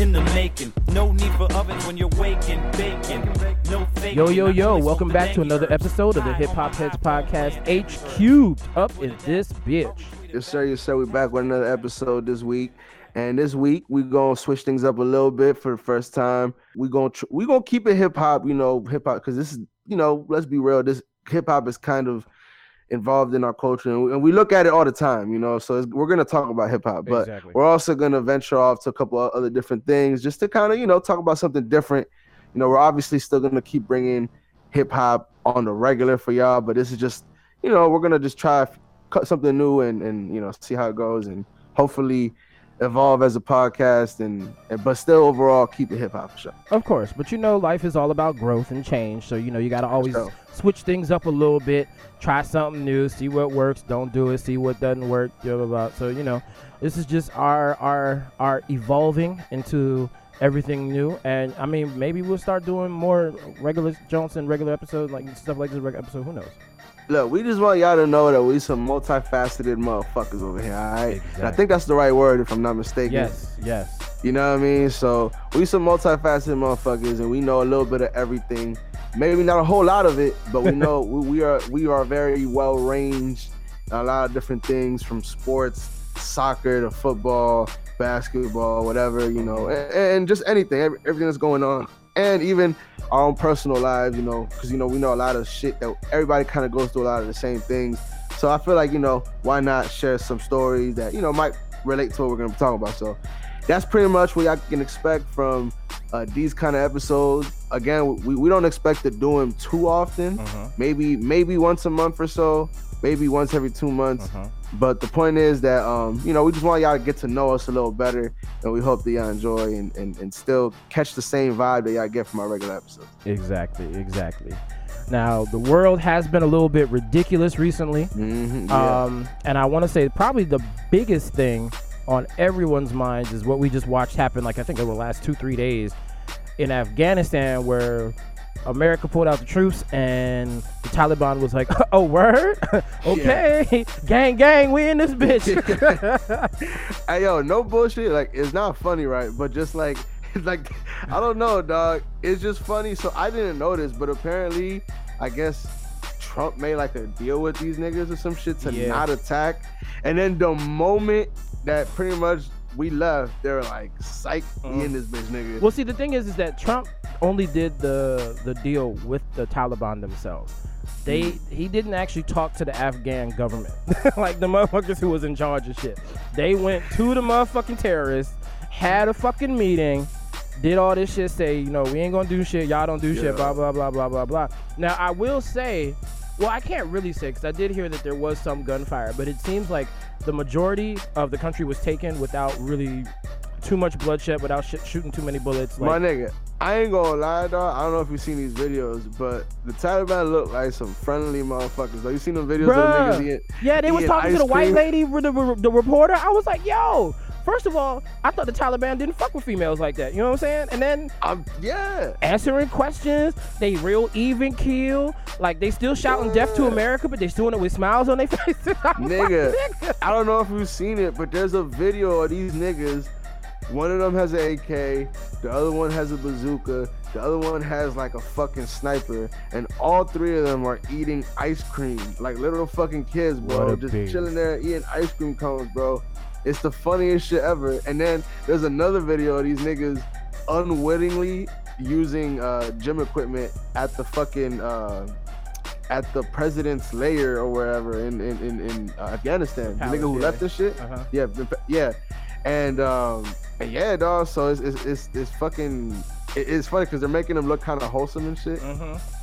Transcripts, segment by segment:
in the making. No need for ovens when you're waking, baking. No fake. Yo, yo, yo, welcome back to another episode of the Hip Hop Heads Podcast H Cubed. Up in this bitch. Yes, sir. Yes, sir. We're back with another episode this week, and this week we're gonna switch things up a little bit for the first time. We're gonna tr- we gonna keep it hip hop, you know, hip hop because this is you know, let's be real. This hip hop is kind of involved in our culture, and we, and we look at it all the time, you know. So it's, we're gonna talk about hip hop, but Exactly. we're also gonna venture off to a couple of other different things just to kind of you know talk about something different. You know, we're obviously still gonna keep bringing hip hop on the regular for y'all, but this is just you know we're gonna just try cut something new and and you know see how it goes and hopefully evolve as a podcast and, and but still overall keep it hip hop show. Of course, but you know, life is all about growth and change. So, you know, you got to always So- switch things up a little bit, try something new, see what works, don't do it, see what doesn't work, blah, blah, blah. So, you know, this is just our, our, our evolving into everything new. And I mean, maybe we'll start doing more regular Johnson, regular episodes, like stuff like this regular episode. Who knows? Look, we just want y'all to know that we some multifaceted motherfuckers over here, all right? And I think that's the right word if I'm not mistaken. Yes, yes. You know what I mean? So we some multifaceted motherfuckers, and we know a little bit of everything. Maybe not a whole lot of it, but we know we, we are we are very well ranged. A lot of different things from sports, soccer to football, basketball, whatever you know, and, and just anything, everything that's going on, and even our own personal lives. You know, because you know we know a lot of shit that everybody kind of goes through a lot of the same things. So I feel like you know why not share some stories that you know might relate to what we're gonna be talking about. So that's pretty much what y'all can expect from uh, these kind of episodes. Again, we, we don't expect to do them too often. Uh-huh. Maybe maybe once a month or so. Maybe once every two months. Uh-huh. But the point is that um, you know we just want y'all to get to know us a little better, and we hope that y'all enjoy and, and, and still catch the same vibe that y'all get from our regular episodes. Exactly, exactly. Now, the world has been a little bit ridiculous recently. Mm-hmm, yeah. Um, and I want to say probably the biggest thing on everyone's minds is what we just watched happen, like I think over the last two, three days in Afghanistan, where America pulled out the troops and the Taliban was like, oh, word? okay. Gang, gang, we in this bitch. hey yo, no bullshit. Like it's not funny, right? But just like it's like I don't know, dog. It's just funny. So I didn't notice, but apparently, I guess Trump made like a deal with these niggas or some shit to Yeah. not attack. And then the moment that pretty much we left, they were like, "Psych, we in this bitch, nigga." well, see, the thing is, is that Trump only did the the deal with the Taliban themselves. They mm. he didn't actually talk to the Afghan government, like the motherfuckers who was in charge of shit. They went to the motherfucking terrorists, had a fucking meeting, did all this shit, say you know we ain't gonna do shit, y'all don't do Yeah. shit, blah blah blah blah blah blah. Now I will say, well I can't really say because I did hear that there was some gunfire, but it seems like the majority of the country was taken without really too much bloodshed, without sh- shooting too many bullets. My nigga, I ain't gonna lie, dog. I don't know if you've seen these videos, but the Taliban look like some friendly motherfuckers. Though you seen them videos Bruh. of niggas eating, Yeah, they was talking to the white lady, the, the, the reporter. I was like, yo, first of all, I thought the Taliban didn't fuck with females like that. You know what I'm saying? And then I'm yeah. answering questions, they real even kill. Like they still shouting death to America, but they still doing it with smiles on their faces. I was like, Nigga, nigga. I don't know if you've seen it, but there's a video of these niggas. One of them has an AK, the other one has a bazooka, the other one has like a fucking sniper, and all three of them are eating ice cream like little fucking kids, bro. Just beast. chilling there eating ice cream cones, bro. It's the funniest shit ever. And then there's another video of these niggas unwittingly using uh, gym equipment at the fucking uh, at the president's lair or wherever in in in, in uh, Afghanistan. The Palace, nigga who yeah. left this shit. Uh-huh. Yeah, the- yeah, and um, and yeah, dog. So it's it's it's, it's fucking. It's funny because they're making them look kind of wholesome and shit.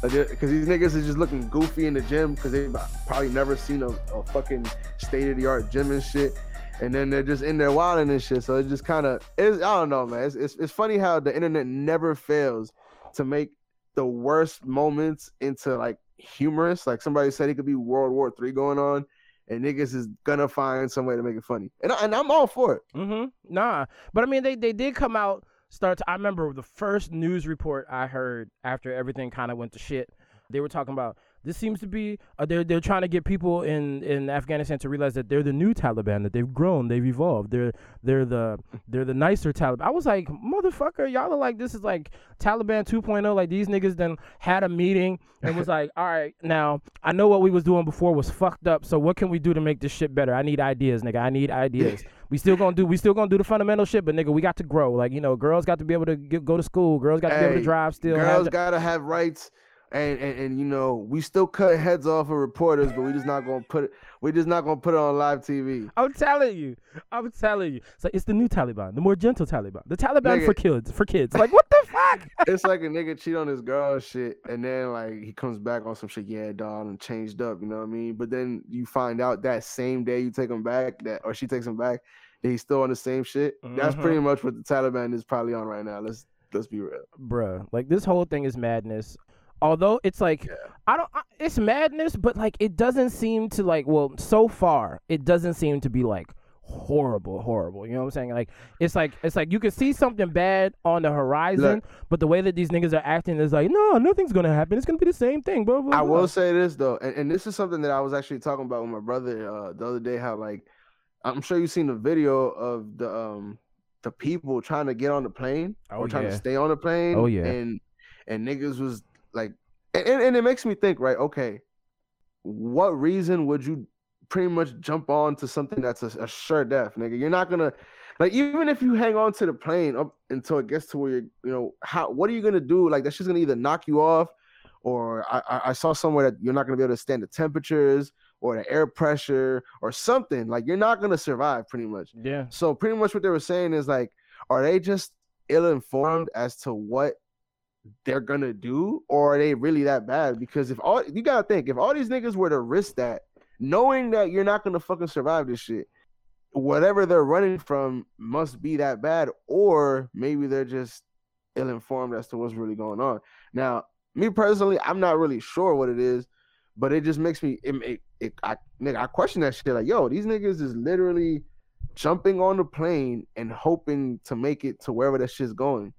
Because these niggas is just looking goofy in the gym because they've probably never seen a, a fucking state of the art gym and shit. And then they're just in there wilding and shit. So it just kind of is. I don't know, man. It's, it's it's funny how the internet never fails to make the worst moments into like humorous. Like somebody said, it could be World War Three going on, and niggas is gonna find some way to make it funny. And I, and I'm all for it. Mm-hmm. Nah, but I mean, they they did come out. Start. To, I remember the first news report I heard after everything kind of went to shit. They were talking about this seems to be uh, they're they're trying to get people in in Afghanistan to realize that they're the new Taliban, that they've grown, they've evolved. They're they're the they're the nicer Taliban. I was like, motherfucker, y'all are like this is like Taliban 2.0. Like these niggas then had a meeting and was like, all right, now I know what we was doing before was fucked up. So what can we do to make this shit better? I need ideas, nigga. I need ideas. we still gonna do we still gonna do the fundamental shit, but nigga, we got to grow. Like you know, girls got to be able to get, go to school. Girls got to be able to drive. Still, have Girls gotta have rights. And, and, and you know we still cut heads off of reporters, but we just not gonna put it. We just not gonna put it on live TV. I'm telling you. I'm telling you. It's like it's the new Taliban, the more gentle Taliban. The Taliban Nigga. for kids, for kids. Like what the fuck? it's like a nigga cheat on his girl shit, and then like he comes back on some shit. Yeah, dog, and changed up. You know what I mean? But then you find out that same day you take him back, that or she takes him back, that he's still on the same shit. That's Mhm. pretty much what the Taliban is probably on right now. Let's let's be real. Bruh, like this whole thing is madness. Although it's like Yeah. I don't I, it's madness, but like it doesn't seem to like well, so far it doesn't seem to be like horrible, horrible. You know what I'm saying? Like it's like it's like you can see something bad on the horizon, Look. but the way that these niggas are acting is like, no, nothing's gonna happen. It's gonna be the same thing. Blah, blah, I will say this though, and, and this is something that I was actually talking about with my brother uh, the other day. How like I'm sure you've seen the video of the um the people trying to get on the plane Oh, or trying yeah. to stay on the plane. Oh, yeah. and and niggas was like, and, and it makes me think, right? Okay, what reason would you pretty much jump on to something that's a, a sure death, nigga? You're not gonna like even if you hang on to the plane up until it gets to where you're, you know, how what are you gonna do? Like that's just gonna either knock you off, or I, I, I saw somewhere that you're not gonna be able to stand the temperatures or the air pressure or something. Like you're not gonna survive, pretty much. Yeah. So pretty much what they were saying is like, are they just ill informed as to what they're gonna do, or are they really that bad? Because if all you gotta think, if all these niggas were to risk that, knowing that you're not gonna fucking survive this shit, whatever they're running from must be that bad, or maybe they're just ill informed as to what's really going on. Now, me personally, I'm not really sure what it is, but it just makes me it, it, it I nigga, I question that shit. Like, yo, these niggas is literally jumping on the plane and hoping to make it to wherever that shit's going.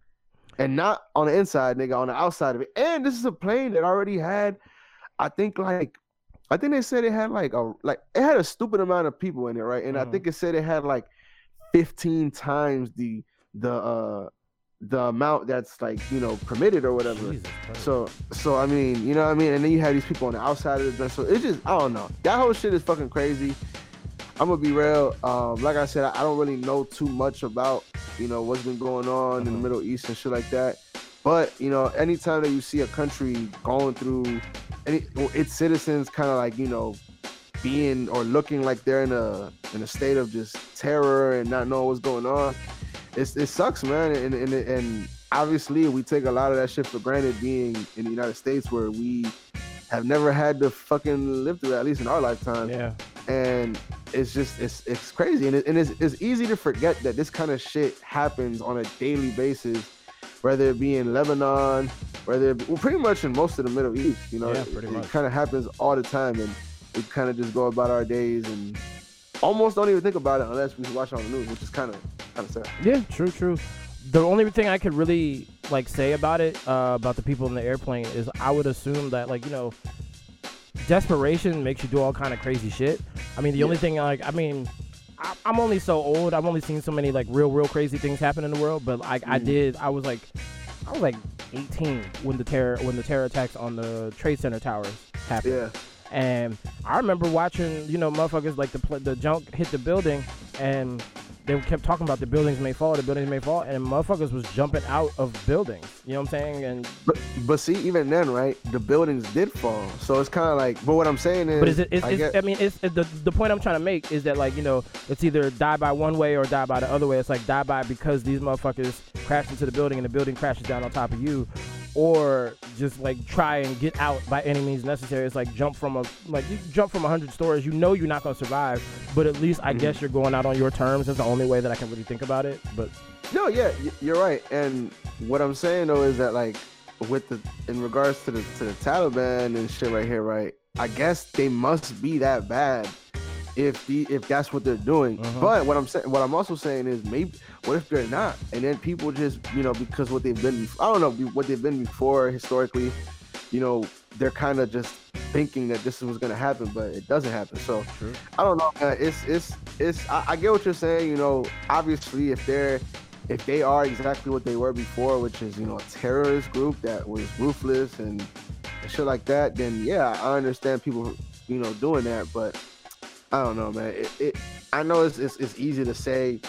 And not on the inside, nigga, on the outside of it. And this is a plane that already had, I think like I think they said it had like a like it had a stupid amount of people in it, right? And I Mhm. think it said it had like 15 times the the uh the amount that's like, you know, permitted or whatever. So, so I mean, you know what I mean? And then you have these people on the outside of the dress. So it's just, I don't know. That whole shit is fucking crazy. I'm gonna be real. Um, like I said, I I don't really know too much about, you know, what's been going on in the Mhm. Middle East and shit like that. But you know, anytime that you see a country going through, any its citizens kind of like, you know, being or looking like they're in a in a state of just terror and not knowing what's going on, it's it sucks, man. And and and obviously we take a lot of that shit for granted being in the United States where we have never had to fucking live through that, at least in our lifetime. yeah. And it's just it's it's crazy. And, it, and it's, it's easy to forget that this kind of shit happens on a daily basis, whether it be in Lebanon, whether it be, well, pretty much in most of the Middle East, you know, Yeah, it, pretty it much. kind of happens all the time. And we kind of just go about our days and almost don't even think about it unless we watch it on the news, which is kind of kind of sad. Yeah, true, true. The only thing I could really like say about it, uh, about the people in the airplane, is I would assume that like you know, desperation makes you do all kind of crazy shit. I mean, the only thing like I mean, I, I'm only so old. I've only seen so many like real, real crazy things happen in the world. But like I Mhm. did, I was like, I was like 18 when the terror when the terror attacks on the Trade Center towers happened. Yeah. And I remember watching, you know, motherfuckers like the the junk hit the building, and they kept talking about the buildings may fall, the buildings may fall, and motherfuckers was jumping out of buildings. You know what I'm saying? And But but see, even then, right? The buildings did fall, so it's kind of like. But what I'm saying is, but is it? Is, I is, get- I mean, it's it, the the point I'm trying to make is that like you know it's either die by one way or die by the other way. It's like die by because these motherfuckers crashed into the building and the building crashes down on top of you, or just like try and get out by any means necessary. It's like jump from a like you jump from hundred stories. You know you're not gonna survive, but at least I mm-hmm. guess you're going out on your terms. That's the only way that I can really think about it. But No, yeah, you're right. And what I'm saying though is that like with the in regards to the to the Taliban and shit right here, right? I guess they must be that bad if the if that's what they're doing. Mhm. But what I'm saying, what I'm also saying is maybe what if they're not? And then people just you know because what they've been, I don't know what they've been before historically, you know, they're kind of just thinking that this is what's gonna happen, but it doesn't happen. So True. I don't know. Man. It's it's it's. I, I get what you're saying. You know, obviously, if they're if they are exactly what they were before, which is you know a terrorist group that was ruthless and, and shit like that, then yeah, I understand people you know doing that. But I don't know, man. It, it I know it's, it's it's easy to say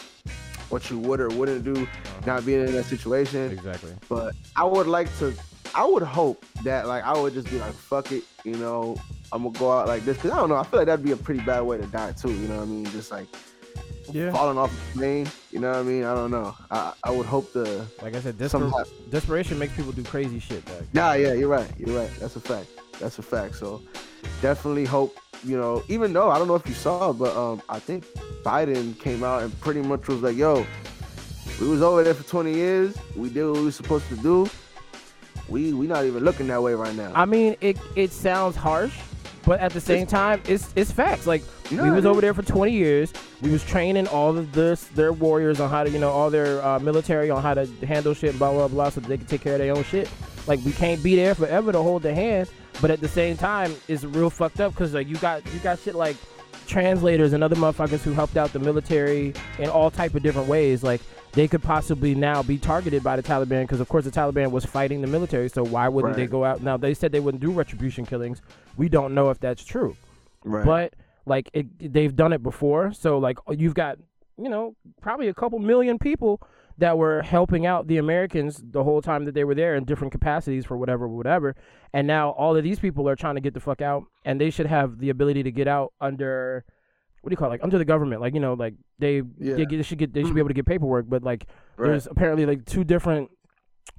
what you would or wouldn't do, uh-huh. not being in that situation. exactly. But I would like to. I would hope that like I would just be like fuck it, you know. I'm gonna go out like this because I don't know. I feel like that'd be a pretty bad way to die too. You know what I mean? Just like Yeah. falling off the plane. You know what I mean? I don't know. I I would hope the Like I said, desper- desperation makes people do crazy shit. Dog. Nah, yeah, you're right. You're right. That's a fact. That's a fact. So definitely hope. You know, even though I don't know if you saw, but um, I think Biden came out and pretty much was like, "Yo, we was over there for 20 years. We did what we was supposed to do. We we not even looking that way right now." I mean, it it sounds harsh, but at the same time, it's it's facts. Like we was over there for 20 years. We was training all of this their warriors on how to, you know, all their uh, military on how to handle shit, blah blah blah, so they can take care of their own shit. Like we can't be there forever to hold their hand, but at the same time, it's real fucked up because like you got you got shit like translators and other motherfuckers who helped out the military in all type of different ways. Like they could possibly now be targeted by the Taliban because, of course, the Taliban was fighting the military. So why wouldn't they go out? Now they said they wouldn't do retribution killings. We don't know if that's true, right. but like it, they've done it before. So like you've got you know probably a couple million people that were helping out the Americans the whole time that they were there in different capacities for whatever, whatever. And now all of these people are trying to get the fuck out, and they should have the ability to get out under what do you call it? like under the government? Like you know, like they Yeah. they, get, they should get they should be mm-hmm. able to get paperwork, but like right. there's apparently like two different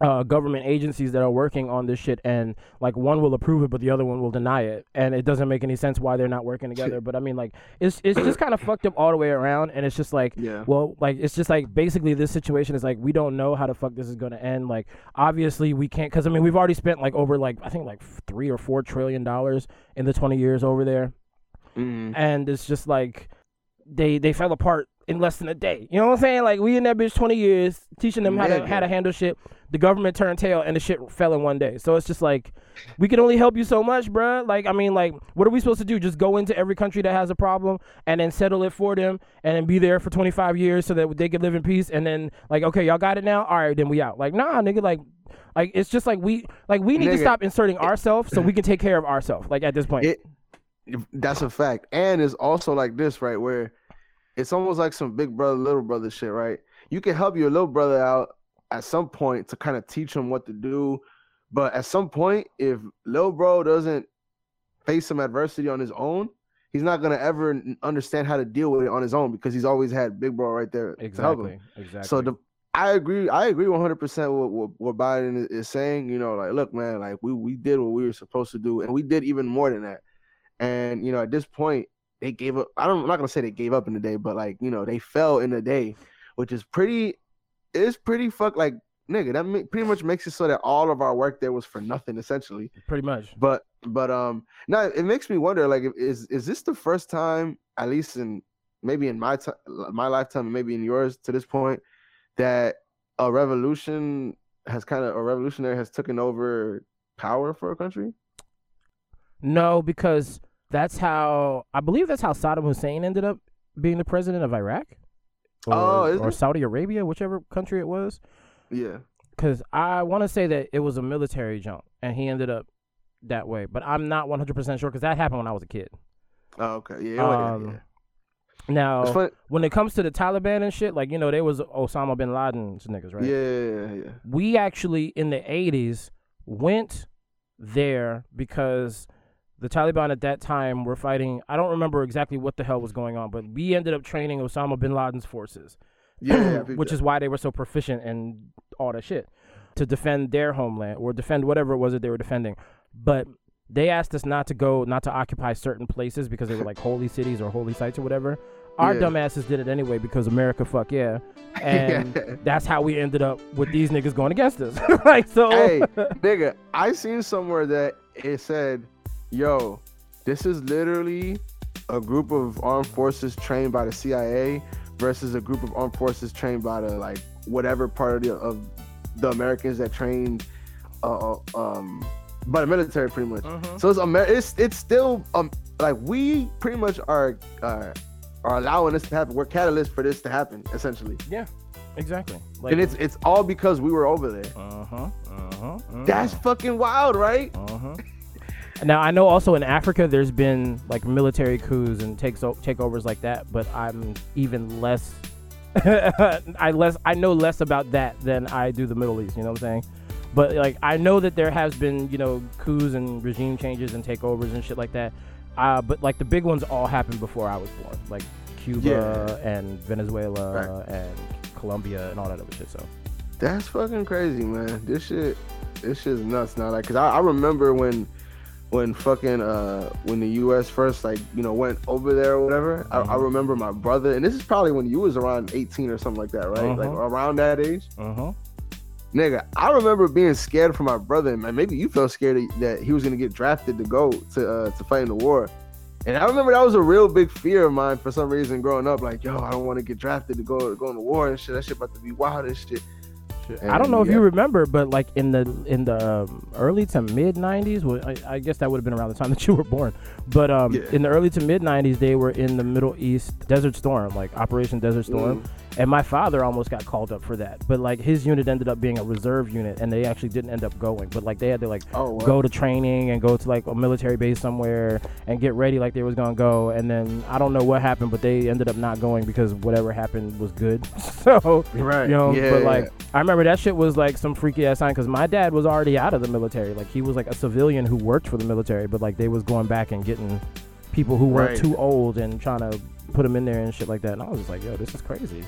uh, government agencies that are working on this shit, and like one will approve it, but the other one will deny it, and it doesn't make any sense why they're not working together. But I mean, like it's it's just kind of fucked up all the way around, and it's just like yeah. well, like it's just like basically this situation is like we don't know how the fuck this is gonna end. Like obviously we can't, because I mean we've already spent like over like I think like three or four trillion dollars in the twenty years over there, Mhm. and it's just like they they fell apart in less than a day. You know what I'm saying? Like we in that bitch twenty years teaching them how to how to handle shit. The government turned tail and the shit fell in one day. So it's just like we can only help you so much, bruh. Like I mean, like what are we supposed to do? Just go into every country that has a problem and then settle it for them and then be there for 25 years so that they can live in peace and then like okay, y'all got it now. All right, then we out. Like nah, nigga, like. Like it's just like we like we need to stop inserting ourselves so we can take care of ourselves. Like at this point, It, that's a fact. And it's also like this, right? Where it's almost like some big brother, little brother shit, right? You can help your little brother out at some point to kind of teach him what to do. But at some point, if little bro doesn't face some adversity on his own, he's not gonna ever understand how to deal with it on his own because he's always had big bro right there to help him. exactly, exactly. So the I agree. I agree 100 percent with what, what Biden is- is saying. You know, like, look, man, like we we did what we were supposed to do, and we did even more than that. And you know, at this point, they gave up. I don't. I'm not gonna say they gave up in the day, but like you know, they fell in the day, which is pretty. It's pretty fuck like nigga. That ma- pretty much makes it so that all of our work there was for nothing, essentially. pretty much. But but um, now it makes me wonder. Like, is is this the first time, at least in maybe in my time, my lifetime, maybe in yours to this point, that a revolution has kind of a revolutionary has taken over power for a country? No, because that's how I believe that's how Saddam Hussein ended up being the president of Iraq. Or, Oh, or? Saudi Arabia, whichever country it was. Yeah. Because I want to say that it was a military jump, and he ended up that way. But I'm not 100 percent sure because that happened when I was a kid. Oh, okay. Yeah. Um, yeah. Now, when it comes to the Taliban and shit, like you know, there was Osama bin Laden's niggas, right? Yeah, yeah, yeah. we actually in the 80s went there because the Taliban at that time were fighting. I don't remember exactly what the hell was going on, but we ended up training Osama bin Laden's forces, Yeah, which that. is why they were so proficient and all that shit. to defend their homeland or defend whatever it was that they were defending. But they asked us not to go, not to occupy certain places because they were like holy cities or holy sites or whatever. Our Yeah. dumbasses did it anyway because America, fuck yeah, and that's how we ended up with these niggas going against us. like so, hey, nigga, I seen somewhere that it said, "Yo, this is literally a group of armed forces trained by the CIA versus a group of armed forces trained by the like whatever part of the, of the Americans that trained, uh, um, by the military, pretty much. Mhm. So it's Amer- it's it's still um like we pretty much are uh, are allowing this to happen. We're catalysts for this to happen, essentially, Yeah. exactly. Like, and it's it's all because we were over there. uh huh, uh huh. That's fucking wild, right? Uh-huh. Now I know also in Africa there's been like military coups and takes o- takeovers like that, but I'm even less. I less I know less about that than I do the Middle East. You know what I'm saying? But like I know that there has been you know coups and regime changes and takeovers and shit like that. Uh, but like the big ones all happened before I was born, like Cuba and Venezuela Right. and Colombia and all that other shit. So That's fucking crazy, man. This shit, this shit's nuts now. Like, cause I, I remember when, when fucking uh, when the U.S. first like you know went over there or whatever. I, I Mhm. remember my brother, and this is probably when you was around 18 or something like that, right? Like Uh-huh. around that age, uh huh. nigga. I remember being scared for my brother, and maybe you felt scared that- he was gonna get drafted to go to uh, to fight in the war. And I remember that was a real big fear of mine for some reason growing up. Like, yo, I don't want to get drafted to go to go in the war and shit. That shit about to be wild as shit. I don't know if And, you remember, but like in the in the um, early to mid '90s, well, I, I guess that would have been around the time that you were born. But um, Yeah. in the early to mid '90s, they were in the Middle East Desert Storm, like Operation Desert Storm, Mm. And my father almost got called up for that. But like his unit ended up being a reserve unit, and they actually didn't end up going. But like they had to like Oh, wow. go to training and go to like a military base somewhere and get ready like they was gonna go. And then I don't know what happened, but they ended up not going because whatever happened was good. so Right. you know, yeah, but like I remember that shit was like some freaky ass sign because my dad was already out of the military. Like he was like a civilian who worked for the military, but like they was going back and getting people who weren't Right. too old and trying to put them in there and shit like that. And I was just like, yo, this is crazy.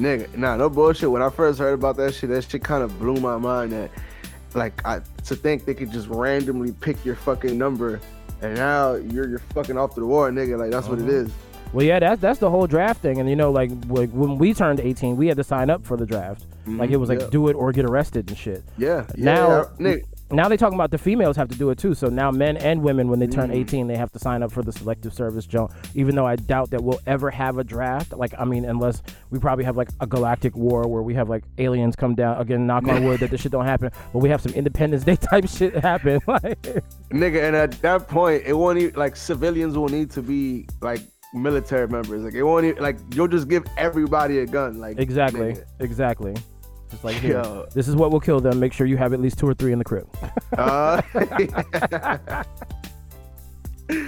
Nigga, nah, no bullshit. When I first heard about that shit, that shit kind of blew my mind. That like I to think they could just randomly pick your fucking number, and now you're you're fucking off to the war, nigga. Like that's what it Uh-huh. is. Well, yeah, that's that's the whole draft thing. And you know, like, like when we turned 18, we had to sign up for the draft. Like it was like Mm-hmm. yeah. do it or get arrested and shit. yeah, yeah, now- yeah, nigga. Now they talking about the females have to do it too. So now men and women, when they turn Mm. 18, they have to sign up for the selective service joint. Even though I doubt that we'll ever have a draft. Like I mean, unless we probably have like a galactic war where we have like aliens come down. Again, knock on wood that this shit don't happen. But we have some Independence Day type shit happen. Like, nigga. And at that point, it won't even like civilians will need to be like military members. Like it won't even, like you'll just give everybody a gun. Like exactly, nigga. exactly. Just like here, Yo. this is what will kill them. Make sure you have at least two or three in the crib. Uh,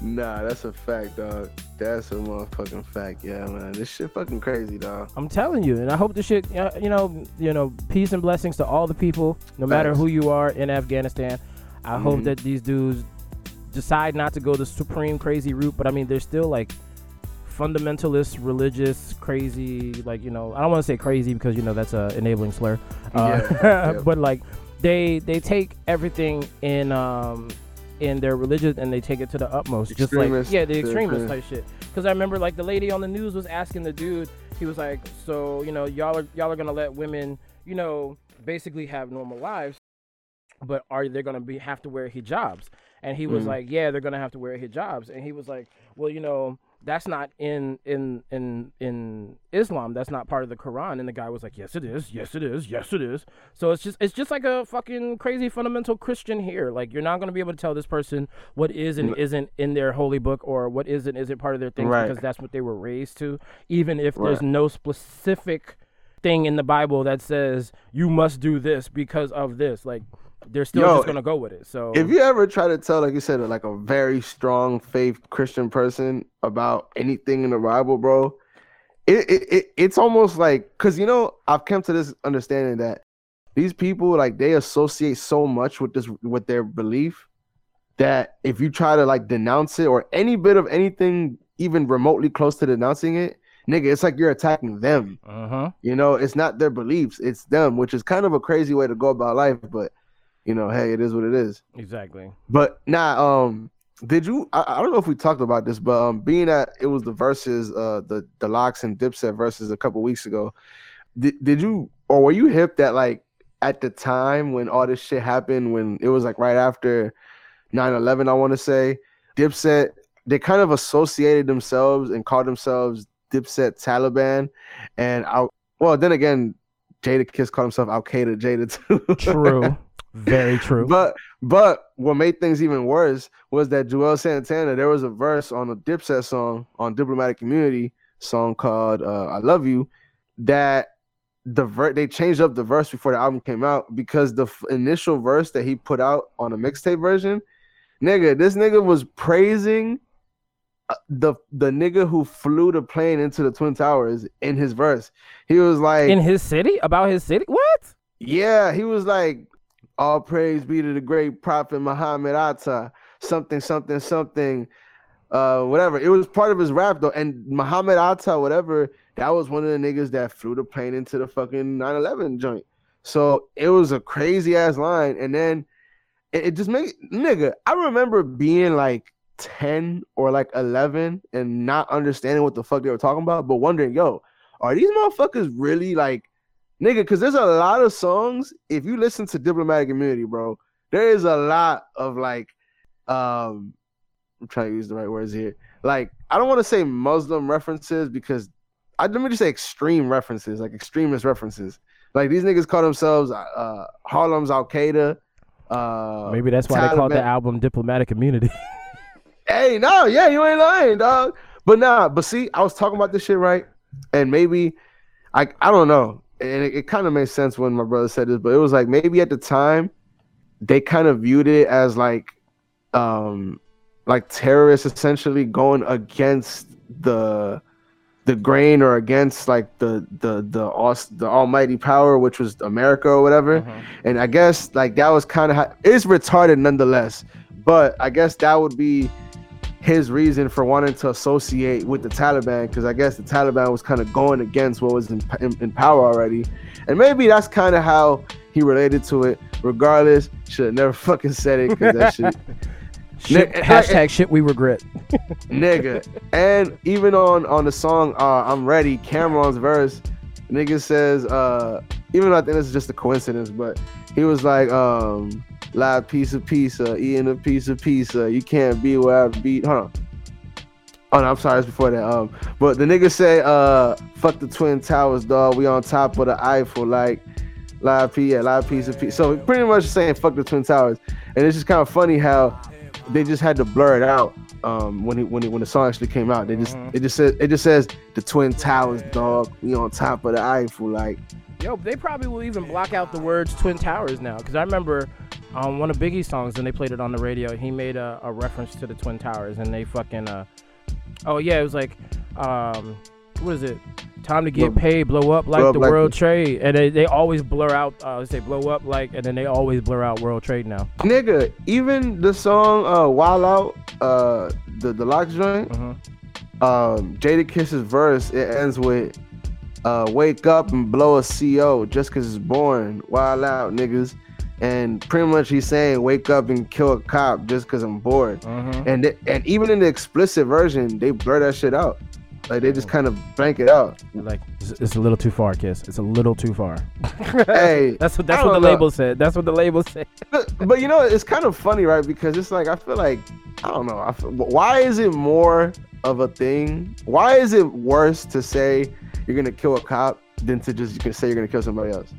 nah, that's a fact, dog. That's a motherfucking fact. Yeah, man. This shit fucking crazy, dog. I'm telling you, and I hope this shit, uh, you know, you know, peace and blessings to all the people, no matter who you are in Afghanistan. I hope Mhm. that these dudes decide not to go the supreme crazy route, but I mean, they're still like fundamentalist, religious, crazy. Like you know, I don't want to say crazy because you know that's a enabling slur. Uh, Yeah, but like they they take everything in um in their religion and they take it to the utmost. Just like yeah, the extremist type shit. Because I remember like the lady on the news was asking the dude. He was like, so you know, y'all are y'all are gonna let women, you know, basically have normal lives, but are they gonna be have to wear hijabs? And he was Mhm. like, yeah, they're gonna have to wear hijabs. And he was like, well, you know, that's not in in in in Islam. That's not part of the Quran. And the guy was like, yes, it is. Yes, it is. Yes, it is. So it's just it's just like a fucking crazy fundamental Christian here. Like you're not gonna be able to tell this person what is and isn't in their holy book or what is and isn't part of their thing Right. because that's what they were raised to. Even if there's no specific thing in the Bible that says you must do this because of this. Like they're still Yo, just gonna go with it. So If you ever try to tell, like you said, like a very strong faith Christian person about anything in the Bible, bro, it, it, it it's almost like because you know I've come to this understanding that these people like they associate so much with this with their belief that if you try to like denounce it or any bit of anything even remotely close to denouncing it, nigga, it's like you're attacking them. Uh huh. You know, it's not their beliefs, it's them, which is kind of a crazy way to go about life, but you know, hey, it is what it is. Exactly. But nah, um, did you? I, I don't know if we talked about this, but um, being that it was the verses, uh, the the Lox and Dipset verses a couple weeks ago, did did you or were you hip that like at the time when all this shit happened, when it was like right after 9-11, I want to say, Dipset they kind of associated themselves and called themselves Dipset Taliban, and I well then again, Jadakiss called himself Al Qaeda Jada too. True. Very true. But but what made things even worse was that Juelz Santana, there was a verse on a Dipset song on Diplomatic Immunity song called uh, "I Love You," that the ver- they changed up the verse before the album came out because the f- initial verse that he put out on a mixtape version, nigga, this nigga was praising uh, the the nigga who flew the plane into the twin towers in his verse. He was like, in his city? About his city? What? yeah, he was like, all praise be to the great prophet Muhammad Atta, something, something, something, uh, whatever. It was part of his rap though. And Muhammad Atta, whatever, that was one of the niggas that flew the plane into the fucking 9-11 joint. So it was a crazy ass line. And then it, it just made nigga, I remember being like 10 or like 11 and not understanding what the fuck they were talking about, but wondering, yo, are these motherfuckers really like nigga? Because there's a lot of songs. If you listen to Diplomatic Immunity, bro, there is a lot of like, um, I'm trying to use the right words here. Like, I don't want to say Muslim references because I let me just say extreme references, like extremist references. Like these niggas call themselves uh, Harlem's Al Qaeda. Uh, Maybe that's why they called the album Diplomatic Immunity. Hey, no, yeah, you ain't lying, dog. But nah, but see, I was talking about this shit right, and maybe I I don't know, and it, it kind of made sense when my brother said this, but it was like maybe at the time they kind of viewed it as like um like terrorists essentially going against the the grain or against like the the the the almighty power which was america or whatever. And i guess like that was kind of how it's retarded nonetheless but i guess that would be his reason for wanting to associate with the taliban because i guess the taliban was kind of going against what was in, in, in power already and maybe that's kind of how he related to it regardless should have never fucking said it because that shit Shit, Nick- hashtag shit we regret. nigga. And even on on the song uh I'm Ready, Cam'ron's verse, nigga says uh even though I think this is just a coincidence, but he was like um live piece of pizza, eating a piece of pizza. You can't be where I beat. Hold on. Oh no, I'm sorry, it's before that. Um, but the nigga say, uh, fuck the twin towers, dog. We on top of the Eiffel, like live P, yeah, live piece of pizza. So pretty much saying fuck the twin towers, and it's just kind of funny how they just had to blur it out um, when it, when it, when the song actually came out. They just it just says it just says the twin towers, dog. We on top of the Eiffel, like Yo, they probably will even block out the words Twin Towers now. Because I remember on one of Biggie's songs, when they played it on the radio, he made a, a reference to the Twin Towers. And they fucking, uh, oh, yeah, it was like, um, what is it? Time to get Blow- paid, blow up like blow up the like World the- Trade. And they, they always blur out, uh, they say blow up like, and then they always blur out World Trade now. nigga. Even the song uh, "Wild Out," uh, the the Lox joint, Mhm. um, Jadakiss's verse it ends with uh, "Wake up and blow a CO just 'cause it's born." Wild out, niggas. And pretty much he's saying, "Wake up and kill a cop just because I'm bored." Mhm. And th- and even in the explicit version, they blur that shit out. Like they just kind of blank it out. Like, it's, it's a little too far, Kiss. It's a little too far. hey, That's what that's what the know. label said. That's what the label said. but, but you know it's kind of funny right because it's like i feel like i don't know I feel, why is it more of a thing why is it worse to say you're gonna kill a cop than to just you can say you're gonna kill somebody else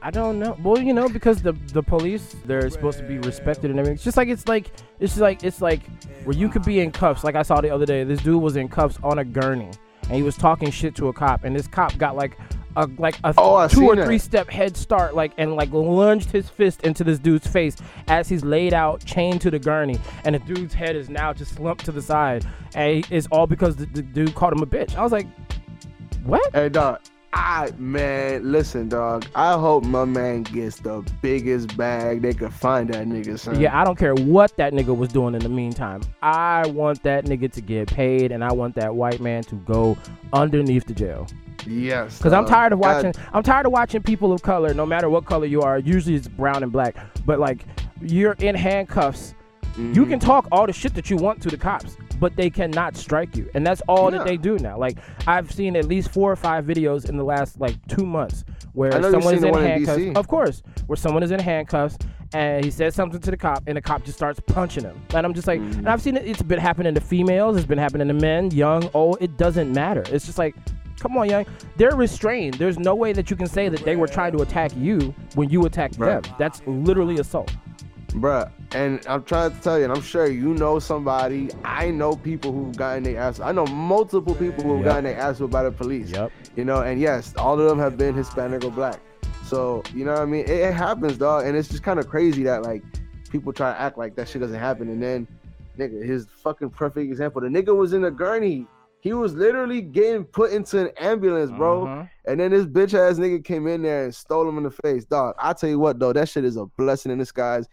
I don't know. Well, you know, because the the police they're supposed to be respected and everything. It's just like it's like it's just like it's like where you could be in cuffs. Like I saw the other day, this dude was in cuffs on a gurney, and he was talking shit to a cop, and this cop got like a like a Oh, two or that. three step head start, like and like lunged his fist into this dude's face as he's laid out, chained to the gurney, and the dude's head is now just slumped to the side, and it's all because the, the dude called him a bitch. I was like, what? hey dog I man, listen, dog. I hope my man gets the biggest bag they could find that nigga, son. Yeah, I don't care what that nigga was doing in the meantime. I want that nigga to get paid, and I want that white man to go underneath the jail. yes. Because I'm tired of God- watching. I'm tired of watching people of color, no matter what color you are. Usually it's brown and black, but like you're in handcuffs. You Mm-hmm. can talk all the shit that you want to the cops, but they cannot strike you, and that's all Yeah. that they do now. Like I've seen at least four or five videos in the last like two months where someone is in one in handcuffs. Of course, where someone is in handcuffs and he says something to the cop, and the cop just starts punching him. And I'm just like, Mm-hmm. and I've seen it. It's been happening to females. It's been happening to men, young, old. It doesn't matter. It's just like. Come on, young. They're restrained. There's no way that you can say that they were trying to attack you when you attacked Right. them. That's literally assault. Bruh, and I'm trying to tell you, and I'm sure you know somebody. I know people who've gotten their ass. I know multiple people who've Yep. gotten their ass by the police. Yep. You know, and yes, all of them have been Hispanic or black. So you know what I mean? It, it happens, dog, and it's just kind of crazy that like people try to act like that shit doesn't happen, and then nigga, his fucking perfect example. The nigga was in a gurney. He was literally getting put into an ambulance, bro. Mhm. And then this bitch ass nigga came in there and stole him in the face. Dog, I tell you what though, that shit is a blessing in disguise.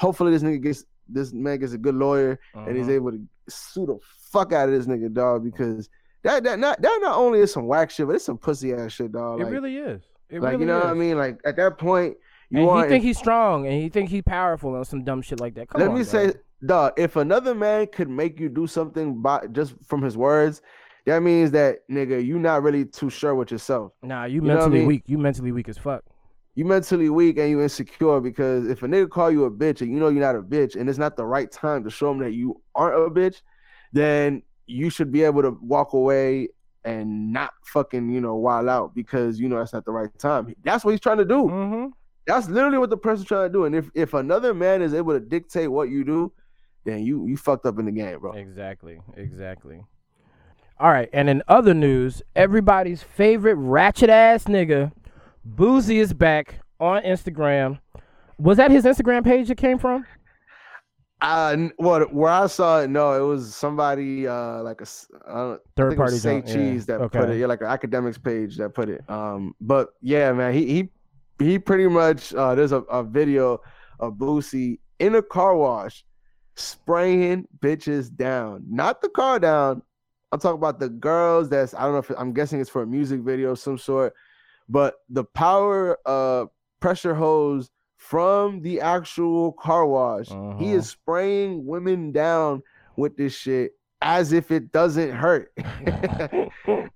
Hopefully this nigga gets this man gets a good lawyer and he's Mhm. able to sue the fuck out of this nigga, dog, because that that not that not only is some whack shit, but it's some pussy ass shit, dog. It really is. It like really you know is. what I mean? Like at that point, you and want he think he's strong and he think he's powerful and some dumb shit like that. Come let on, me bro. say, dog, if another man could make you do something by just from his words, that means that nigga, you not really too sure with yourself. nah, you, know what I mentally mean? weak. You mentally weak as fuck. You mentally weak and you insecure because if a nigga call you a bitch and you know you're not a bitch and it's not the right time to show him that you aren't a bitch, then you should be able to walk away and not fucking you know wild out because you know that's not the right time. That's what he's trying to do. Mm-hmm. That's literally what the person's trying to do. And if if another man is able to dictate what you do, then you you fucked up in the game, bro. Exactly. Exactly. All right, and in other news, everybody's favorite ratchet ass nigga, Boosie is back on Instagram. Was that his Instagram page it came from? Uh, what where I saw it, no, it was somebody uh like a s- I don't, Third party yeah. Cheese that put it. Yeah, like an academics page that put it. Um, but yeah, man, he he he pretty much uh there's a, a video of Boosie in a car wash spraying bitches down. Not the car down. I'm talking about the girls that's I don't know if I'm guessing it's for a music video of some sort, but the power uh pressure hose from the actual car wash. He Uh-huh. is spraying women down with this shit as if it doesn't hurt. and,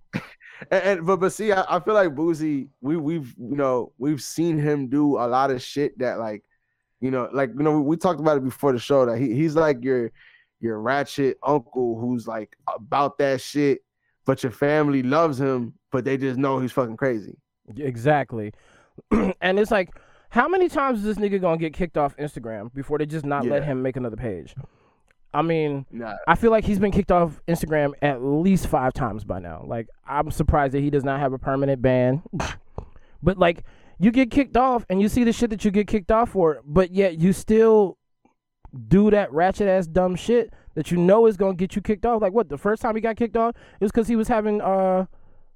and- but but see, I, I feel like Boosie, we we've you know we've seen him do a lot of shit that like, you know, like you know we, we talked about it before the show that he, he's like your your ratchet uncle who's like about that shit, but your family loves him, but they just know he's fucking crazy. Exactly. and it's like, how many times is this nigga gonna get kicked off Instagram before they just not let him make another page? I mean, Nah, I feel like he's been kicked off Instagram at least five times by now. Like, I'm surprised that he does not have a permanent ban. but like, you get kicked off and you see the shit that you get kicked off for, but yet you still do that ratchet ass dumb shit that you know is gonna get you kicked off. Like, what? The first time he got kicked off, it was because he was having uh,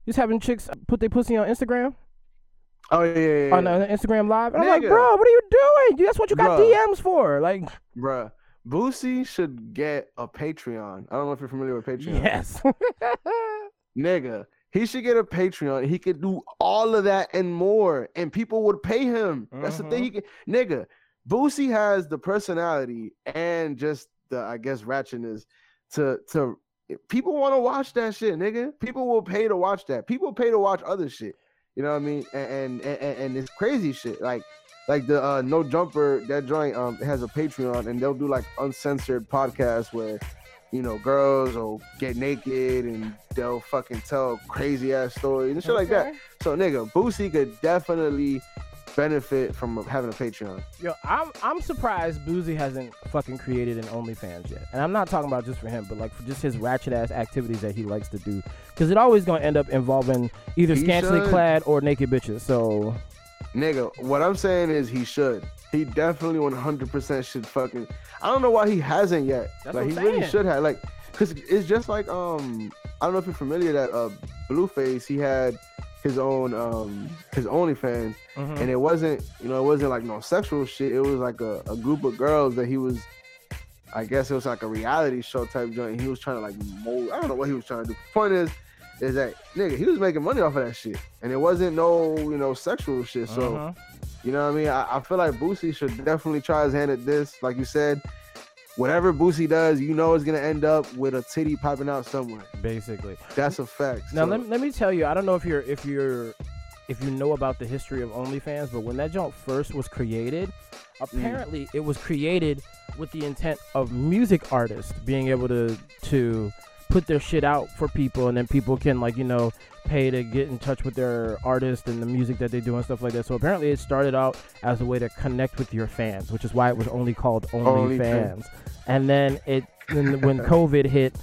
was having chicks put their pussy on Instagram oh yeah, yeah, yeah. on uh, Instagram Live. And I'm like, bro, what are you doing? That's what you got Bruh. DMs for. Like, Bruh, Boosie should get a Patreon. I don't know if you're familiar with Patreon. yes. Nigga, he should get a Patreon. He could do all of that and more, and people would pay him. That's the thing. He can, nigga, Boosie has the personality and just the, I guess, ratchetness to to. People want to watch that shit, nigga. People will pay to watch that. People pay to watch other shit. You know what I mean? And and and, and it's crazy shit. Like like the uh, no jumper that joint um has a Patreon and they'll do like uncensored podcasts where you know girls will get naked and they'll fucking tell crazy ass stories and shit like that. So nigga, Boosie could definitely benefit from having a Patreon. Yo, I'm I'm surprised Boosie hasn't fucking created an OnlyFans yet, and I'm not talking about just for him, but like for just his ratchet ass activities that he likes to do, because it always gonna end up involving either He scantily should. clad or naked bitches. So Nigga, what I'm saying is he should. He definitely 100% should fucking. I don't know why he hasn't yet. That's like he I'm really saying. should have. Like, cause it's just like um, I don't know if you're familiar that uh, Blueface he had his own um his OnlyFans, Mhm. and it wasn't you know it wasn't like no sexual shit. It was like a, a group of girls that he was. I guess it was like a reality show type joint. He was trying to like mold. I don't know what he was trying to do. Point is, is that nigga he was making money off of that shit, and it wasn't no you know sexual shit. So Mhm. you know what I mean? I, I feel like Boosie should definitely try his hand at this. Like you said, whatever Boosie does, you know, is gonna end up with a titty popping out somewhere. basically. That's a fact. Now So, let, me- let me tell you, I don't know if you're if you're if you know about the history of OnlyFans, but when that joint first was created, mm. apparently it was created with the intent of music artists being able to to put their shit out for people, and then people can like you know pay to get in touch with their artist and the music that they do and stuff like that. So apparently it started out as a way to connect with your fans, which is why it was only called OnlyFans. OnlyFans. And then it when, when COVID hit,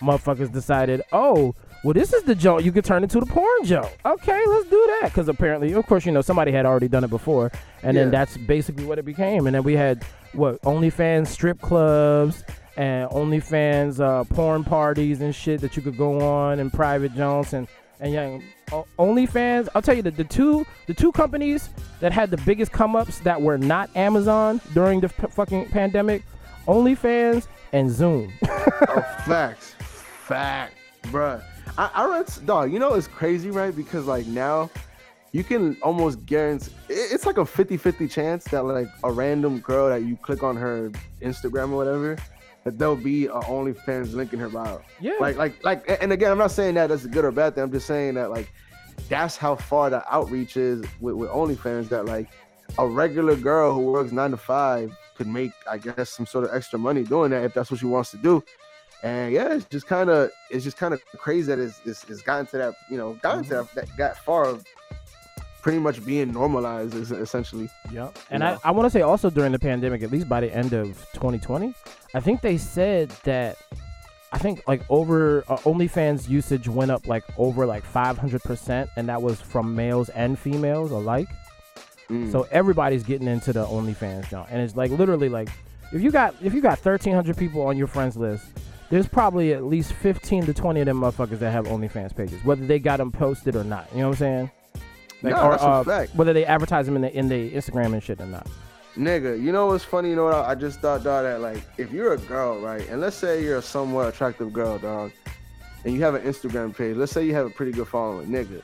motherfuckers decided, oh, well, this is the joke. you could turn into the porn joke. Okay, let's do that. Because apparently, of course, you know, somebody had already done it before. And then that's basically what it became. And then we had, what, OnlyFans strip clubs and OnlyFans uh, porn parties and shit that you could go on and private joints. And, and yeah, O- OnlyFans, I'll tell you that the two the two companies that had the biggest come ups that were not Amazon during the f- fucking pandemic, OnlyFans and Zoom. oh, facts, fact, bruh. I, I read, dog. You know it's crazy, right? Because like now, you can almost guarantee it- it's like a 50-50 chance that like a random girl that you click on her Instagram or whatever, that there'll be a OnlyFans link in her bio. Yeah. Like, like, like, and again, I'm not saying that that's a good or bad thing. I'm just saying that like that's how far the outreach is with, with OnlyFans. That like a regular girl who works nine to five could make, I guess, some sort of extra money doing that if that's what she wants to do. And yeah, it's just kind of, it's just kind of crazy that it's, it's, it's gotten to that, you know, gotten to mm-hmm. that, that, that far of pretty much being normalized, is essentially. Yep. And know? I, I want to say also during the pandemic, at least by the end of 2020, I think they said that I think like over uh, OnlyFans usage went up like over like 500%, and that was from males and females alike. Mm. So everybody's getting into the OnlyFans now, and it's like literally like if you got if you got 1,300 people on your friends list. There's probably at least 15 to 20 of them motherfuckers that have OnlyFans pages, whether they got them posted or not. You know what I'm saying? Like, No, or, that's a uh, fact. Whether they advertise them in the in the Instagram and shit or not. Nigga, you know what's funny? You know what? I I just thought, dog, that like if you're a girl, right, and let's say you're a somewhat attractive girl, dog, and you have an Instagram page. Let's say you have a pretty good following, nigga.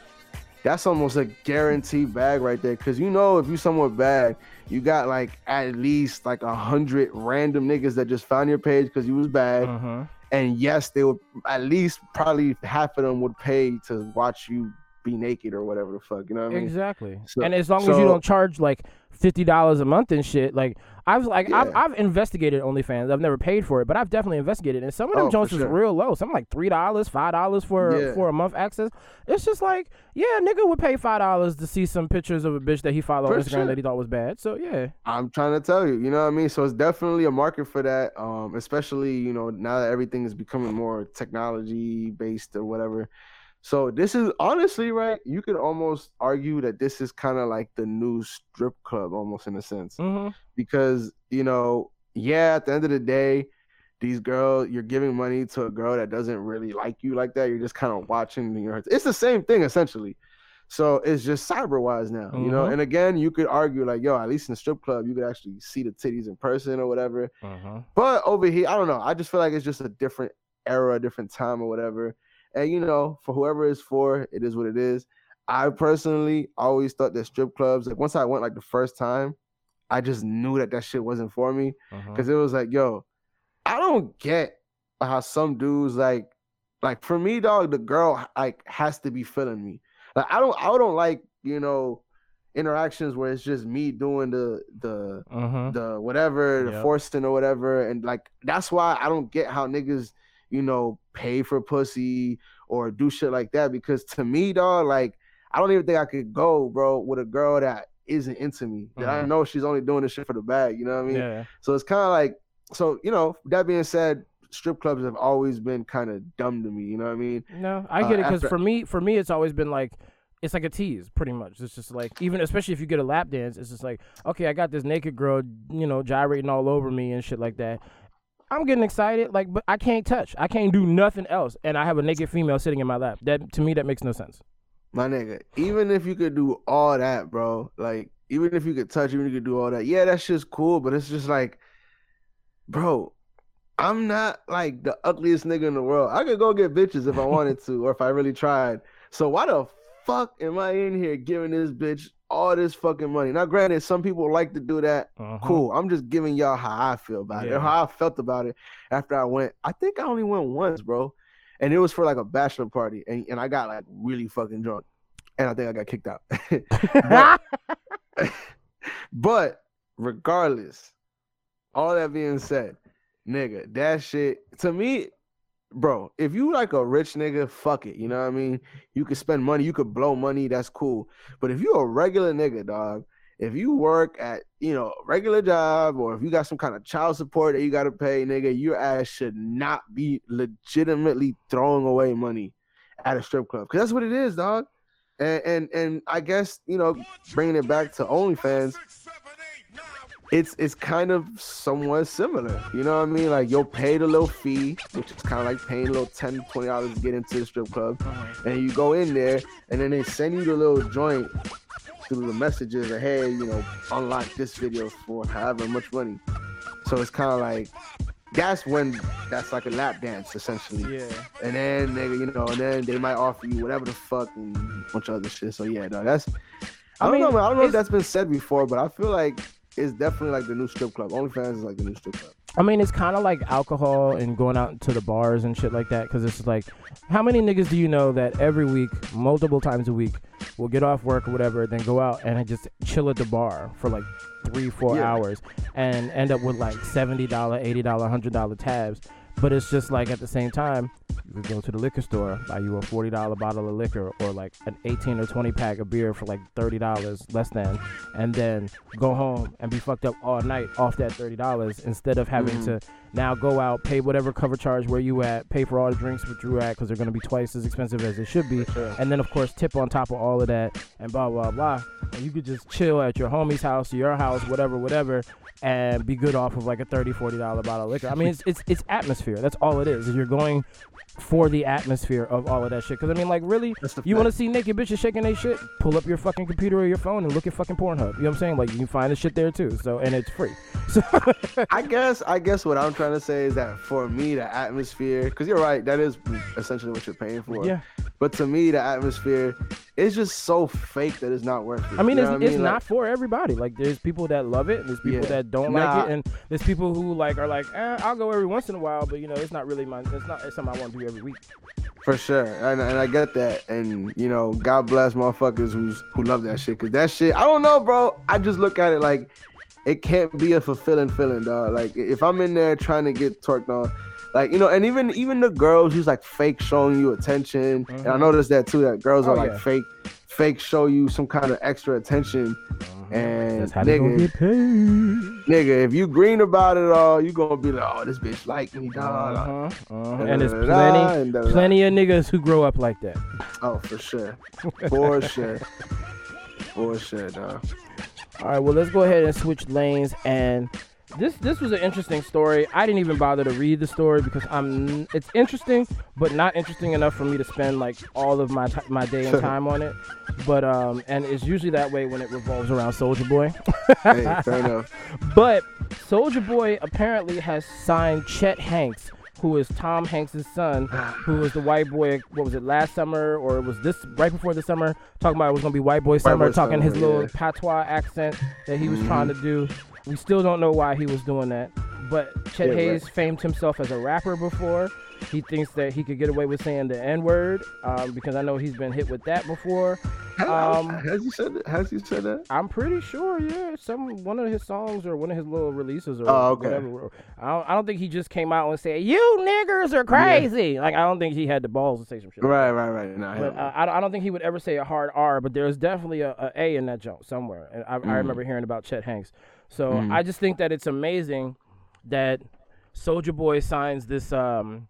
That's almost a guaranteed bag right there, cause you know if you somewhat bad, you got like at least like a hundred random niggas that just found your page because you was bad, Mm-hmm. and yes, they would at least probably half of them would pay to watch you be naked or whatever the fuck. You know what I mean? Exactly. So- and as long as you don't charge like fifty dollars a month and shit, like I've like I've, Yeah. I've investigated OnlyFans. I've never paid for it, but I've definitely investigated. And some of them Oh, for joints is sure. real low. Some like three dollars, five dollars for Yeah. for a month access. It's just like yeah, nigga would pay five dollars to see some pictures of a bitch that he followed on Instagram sure. that he thought was bad. So yeah, I'm trying to tell you, you know what I mean? So it's definitely a market for that. Um, especially, you know, now that everything is becoming more technology based or whatever. So this is honestly right. You could almost argue that this is kind of like the new strip club, almost in a sense, mm-hmm. because you know, yeah, at the end of the day, these girls, you're giving money to a girl that doesn't really like you like that. You're just kind of watching. and You're, it's the same thing essentially. So it's just cyber wise now, you know. Mhm. And again, you could argue like, yo, at least in the strip club, you could actually see the titties in person or whatever. Uh-huh. But over here, I don't know. I just feel like it's just a different era, a different time or whatever. And you know, for whoever it's for, it is what it is. I personally always thought that strip clubs, like once I went like the first time, I just knew that that shit wasn't for me Uh-huh. because it was like, yo, I don't get how some dudes like, like for me, dog, the girl like has to be feeling me. Like I don't, I don't like you know interactions where it's just me doing the the Uh-huh. the whatever, the Yep. forcing or whatever, and like that's why I don't get how niggas, you know, pay for pussy or do shit like that. Because to me, dog, like I don't even think I could go, bro, with a girl that isn't into me. That I Mhm. know she's only doing this shit for the bag. You know what I mean? Yeah. So it's kind of like, so you know, that being said, strip clubs have always been kind of dumb to me. You know what I mean? No, I Uh, get it because after- for me, for me, it's always been like, it's like a tease, pretty much. It's just like, even especially if you get a lap dance, it's just like, okay, I got this naked girl, you know, gyrating all over me and shit like that. I'm getting excited, like, but I can't touch, I can't do nothing else, and I have a naked female sitting in my lap. That to me, that makes no sense. my nigga, even if you could do all that, bro, like even if you could touch, even if you could do all that, yeah, that's just cool, but it's just like, bro, I'm not like the ugliest nigga in the world. I could go get bitches if I wanted to, or if I really tried. So why the fuck am I in here giving this bitch all this fucking money? Now, granted, some people like to do that. Uh-huh. Cool. I'm just giving y'all how I feel about it, Yeah. or how I felt about it after I went. I think I only went once, bro, and it was for like a bachelor party, and, and I got like really fucking drunk, and I think I got kicked out. but, but regardless, all that being said, nigga, that shit to me, bro. If you like a rich nigga, fuck it. You know what I mean? You could spend money, you could blow money. That's cool. But if you a regular nigga, dog, if you work at you know regular job or if you got some kind of child support that you got to pay, nigga, your ass should not be legitimately throwing away money at a strip club because that's what it is, dog. And and and I guess you know bringing it back to OnlyFans, it's it's kind of somewhat similar. You know what I mean? Like you'll pay the little fee, which is kind of like paying a little 10 20 dollars to get into the strip club, and you go in there, and then they send you the little joint through the messages that hey, you know, unlock this video for however much money. So it's kind of like that's when that's like a lap dance essentially. yeah. And then nigga, you know, and then they might offer you whatever the fuck and a bunch of other shit. So yeah, dog, that's I, I don't know, man. I don't know if that's been said before, but I feel like it's definitely like the new strip club. OnlyFans is like the new strip club. I mean, it's kind of like alcohol and going out to the bars and shit like that. Because it's like, how many niggas do you know that every week, multiple times a week, will get off work or whatever, then go out and just chill at the bar for like three, four Yeah. hours and end up with like $70, $80, $100 tabs. But it's just like at the same time, you could go to the liquor store, buy you a $40 bottle of liquor or like an 18 or 20 pack of beer for like $30 less than, and then go home and be fucked up all night off that $30 instead of having Mhm. to now go out, pay whatever cover charge where you at, pay for all the drinks which you at because they're going to be twice as expensive as they should be. Sure. And then, of course, tip on top of all of that and blah, blah, blah. And you could just chill at your homie's house, your house, whatever, whatever, and be good off of like a $30, $40 bottle of liquor. I mean, it's, it's, it's atmosphere. That's all it is. Is you're going for the atmosphere of all of that shit. Because, I mean, like, really, you want to see naked bitches shaking their shit? Pull up your fucking computer or your phone and look at fucking Pornhub. You know what I'm saying? Like, you can find the shit there too. So, and it's free. So, I guess I guess what I'm trying to say is that for me the atmosphere, because you're right, that is essentially what you're paying for. yeah. But to me, the atmosphere is just so fake that it's not worth it. I mean, You it's, know what it's Like, not for everybody. Like, there's people that love it, and there's people Yeah. that don't Nah. like it, and there's people who like are like, eh, I'll go every once in a while, but you know, it's not really my, it's not it's something I want to do every week. For sure, and, and I get that, and you know, God bless motherfuckers who's who love that shit, cause that shit, I don't know, bro. I just look at it like it can't be a fulfilling feeling, dog. Like if I'm in there trying to get torqued on, like you know, and even even the girls who's like fake showing you attention, and I Mhm. noticed that too. That girls Oh, are like yeah. fake, fake show you some kind of extra attention, and That's how they nigga, get paid. nigga, if you green about it all, you gonna be like, oh, this bitch like me, dog. Uh-huh, uh-huh. And there's plenty, and da-da-da. plenty of niggas who grow up like that. Oh, for sure. For sure. For sure, dog. All right, well, let's go ahead and switch lanes. And this this was an interesting story. I didn't even bother to read the story because I'm. It's interesting, but not interesting enough for me to spend like all of my ti my day and time on it. But um, and it's usually that way when it revolves around Soulja Boy. Hey, fair enough. But Soulja Boy apparently has signed Chet Hanks, who is Tom Hanks' son, who was the white boy. What was it last summer, or it was this right before the summer? Talking about it was gonna be white boy summer, boy talking his little yeah. patois accent that he was trying to do. We still don't know why he was doing that. But Chet Yeah, right. Hanks famed himself as a rapper before. He thinks that he could get away with saying the N word um, because I know he's been hit with that before. Um, has he said that? Has he said that? I'm pretty sure, yeah. Some one of his songs or one of his little releases or Oh, okay. whatever. I don't, I don't think he just came out and said, "You niggers are crazy." Like I don't think he had the balls to say some shit. like Right, right, right. Nah. But uh, I, don't- I don't think he would ever say a hard R. But there's definitely a, a A in that joke somewhere. And I, Mm. I remember hearing about Chet Hanks. So I just think that it's amazing that Soulja Boy signs this um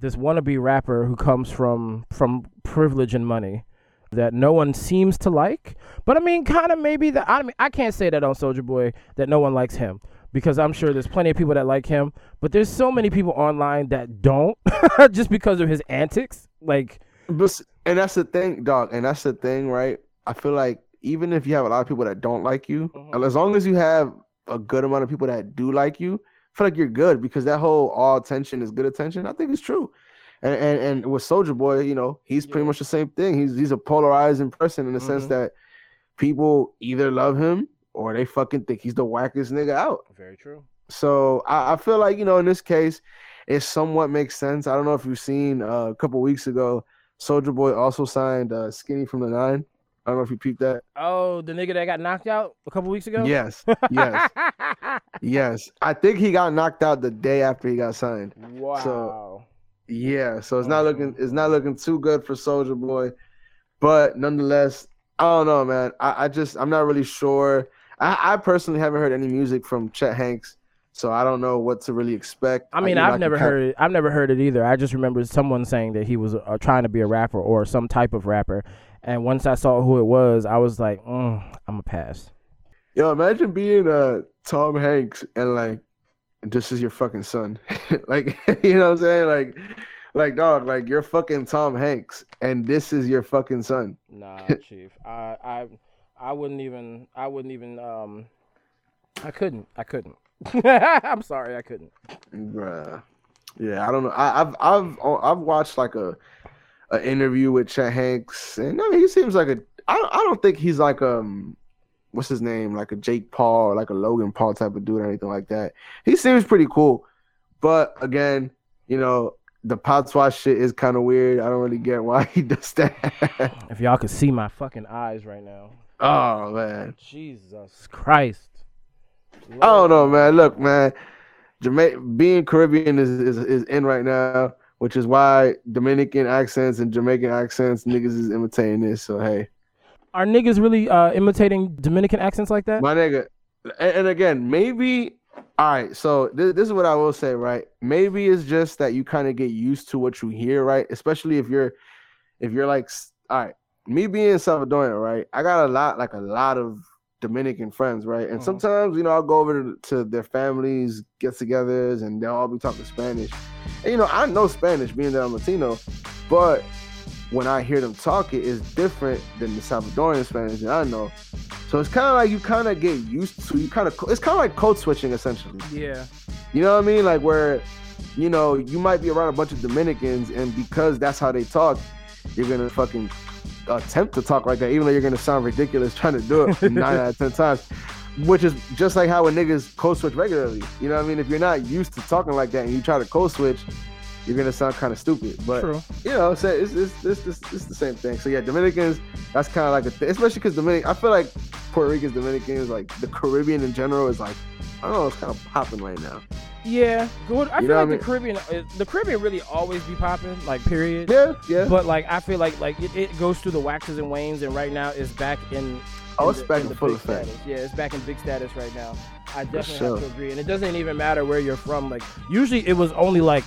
this wannabe rapper who comes from from privilege and money that no one seems to like. But I mean, kind of maybe that. I mean, I can't say that on Soulja Boy that no one likes him because I'm sure there's plenty of people that like him. But there's so many people online that don't just because of his antics. Like, But And that's the thing, dog. And that's the thing, right? I feel like even if you have a lot of people that don't like you, Mhm. as long as you have a good amount of people that do like you, I feel like you're good because that whole all attention is good attention. I think it's true. And and, and with Soulja Boy, you know, he's pretty much the same thing. He's he's a polarizing person in the sense Mhm. that people either love him or they fucking think he's the wackest nigga out. Very true. So I, I feel like you know in this case, it somewhat makes sense. I don't know if you've seen uh, a couple weeks ago, Soulja Boy also signed uh, Skinny from the Nine. I don't know if you peeped that. Oh, the nigga that got knocked out a couple weeks ago. Yes, yes, yes. I think he got knocked out the day after he got signed. wow. So, Yeah, so it's not looking it's not looking too good for Soulja Boy, but nonetheless, I don't know, man. I, I just I'm not really sure. I, I personally haven't heard any music from Chet Hanks, so I don't know what to really expect. I mean, I've can never heard it. I've never heard it either. I just remember someone saying that he was uh, trying to be a rapper or some type of rapper. And once I saw who it was, I was like, mm, I'm a pass. Yo, imagine being uh Tom Hanks and like this is your fucking son. like you know what I'm saying? Like like dog, like you're fucking Tom Hanks and this is your fucking son. Nah, chief. I I I wouldn't even. I wouldn't even. Um, I couldn't. I couldn't. I'm sorry. I couldn't. Bruh. Yeah, I don't know. I, I've I've I've watched like a an interview with Chet Hanks and I mean, he seems like a I don't, I don't think he's like um what's his name like a Jake Paul or like a Logan Paul type of dude or anything like that. He seems pretty cool, but again, you know the patois shit is kind of weird. I don't really get why he does that. If y'all could see my fucking eyes right now. oh man, Jesus Christ. I don't know, man. Look, man, Jamaica being Caribbean is, is is in right now, which is why Dominican accents and Jamaican accents niggas is imitating this. So hey, Are niggas really uh, imitating Dominican accents like that? my nigga, and, and again, maybe. All right, so this, this is what I will say, right? Maybe it's just that you kind of get used to what you hear, right? Especially if you're, if you're like, all right, me being Salvadorian, right? I got a lot, like a lot of Dominican friends, right? And Mhm. sometimes, you know, I'll go over to, to their families, get-togethers, and they'll all be talking Spanish. And you know, I know Spanish, being that I'm Latino, but when I hear them talk, it is different than the Salvadorian Spanish that I know. So it's kind of like you kind of get used to. You kind of it's kind of like code switching essentially. Yeah. You know what I mean? Like where, you know, you might be around a bunch of Dominicans, and because that's how they talk, you're gonna fucking attempt to talk like that, even though you're gonna sound ridiculous trying to do it nine out of ten times. Which is just like how a niggas code switch regularly. You know what I mean? If you're not used to talking like that and you try to code switch, you're gonna sound kind of stupid. But True. you know, so it's it's, it's, it's, it's the same thing. So yeah, Dominicans, that's kind of like a thing, especially because Dominic. I feel like Puerto Ricans, Dominicans, like the Caribbean in general is like, I don't know, it's kind of popping right now. Yeah. Good. I You feel like I the Caribbean, uh, the Caribbean really always be popping, like period. Yeah, yeah. But like I feel like like it, it goes through the waxes and wanes, and right now it's back in. Oh, in it's the- back in in full big effect. status. Yeah, it's back in big status right now. I definitely sure. have to agree, and it doesn't even matter where you're from. Like usually it was only like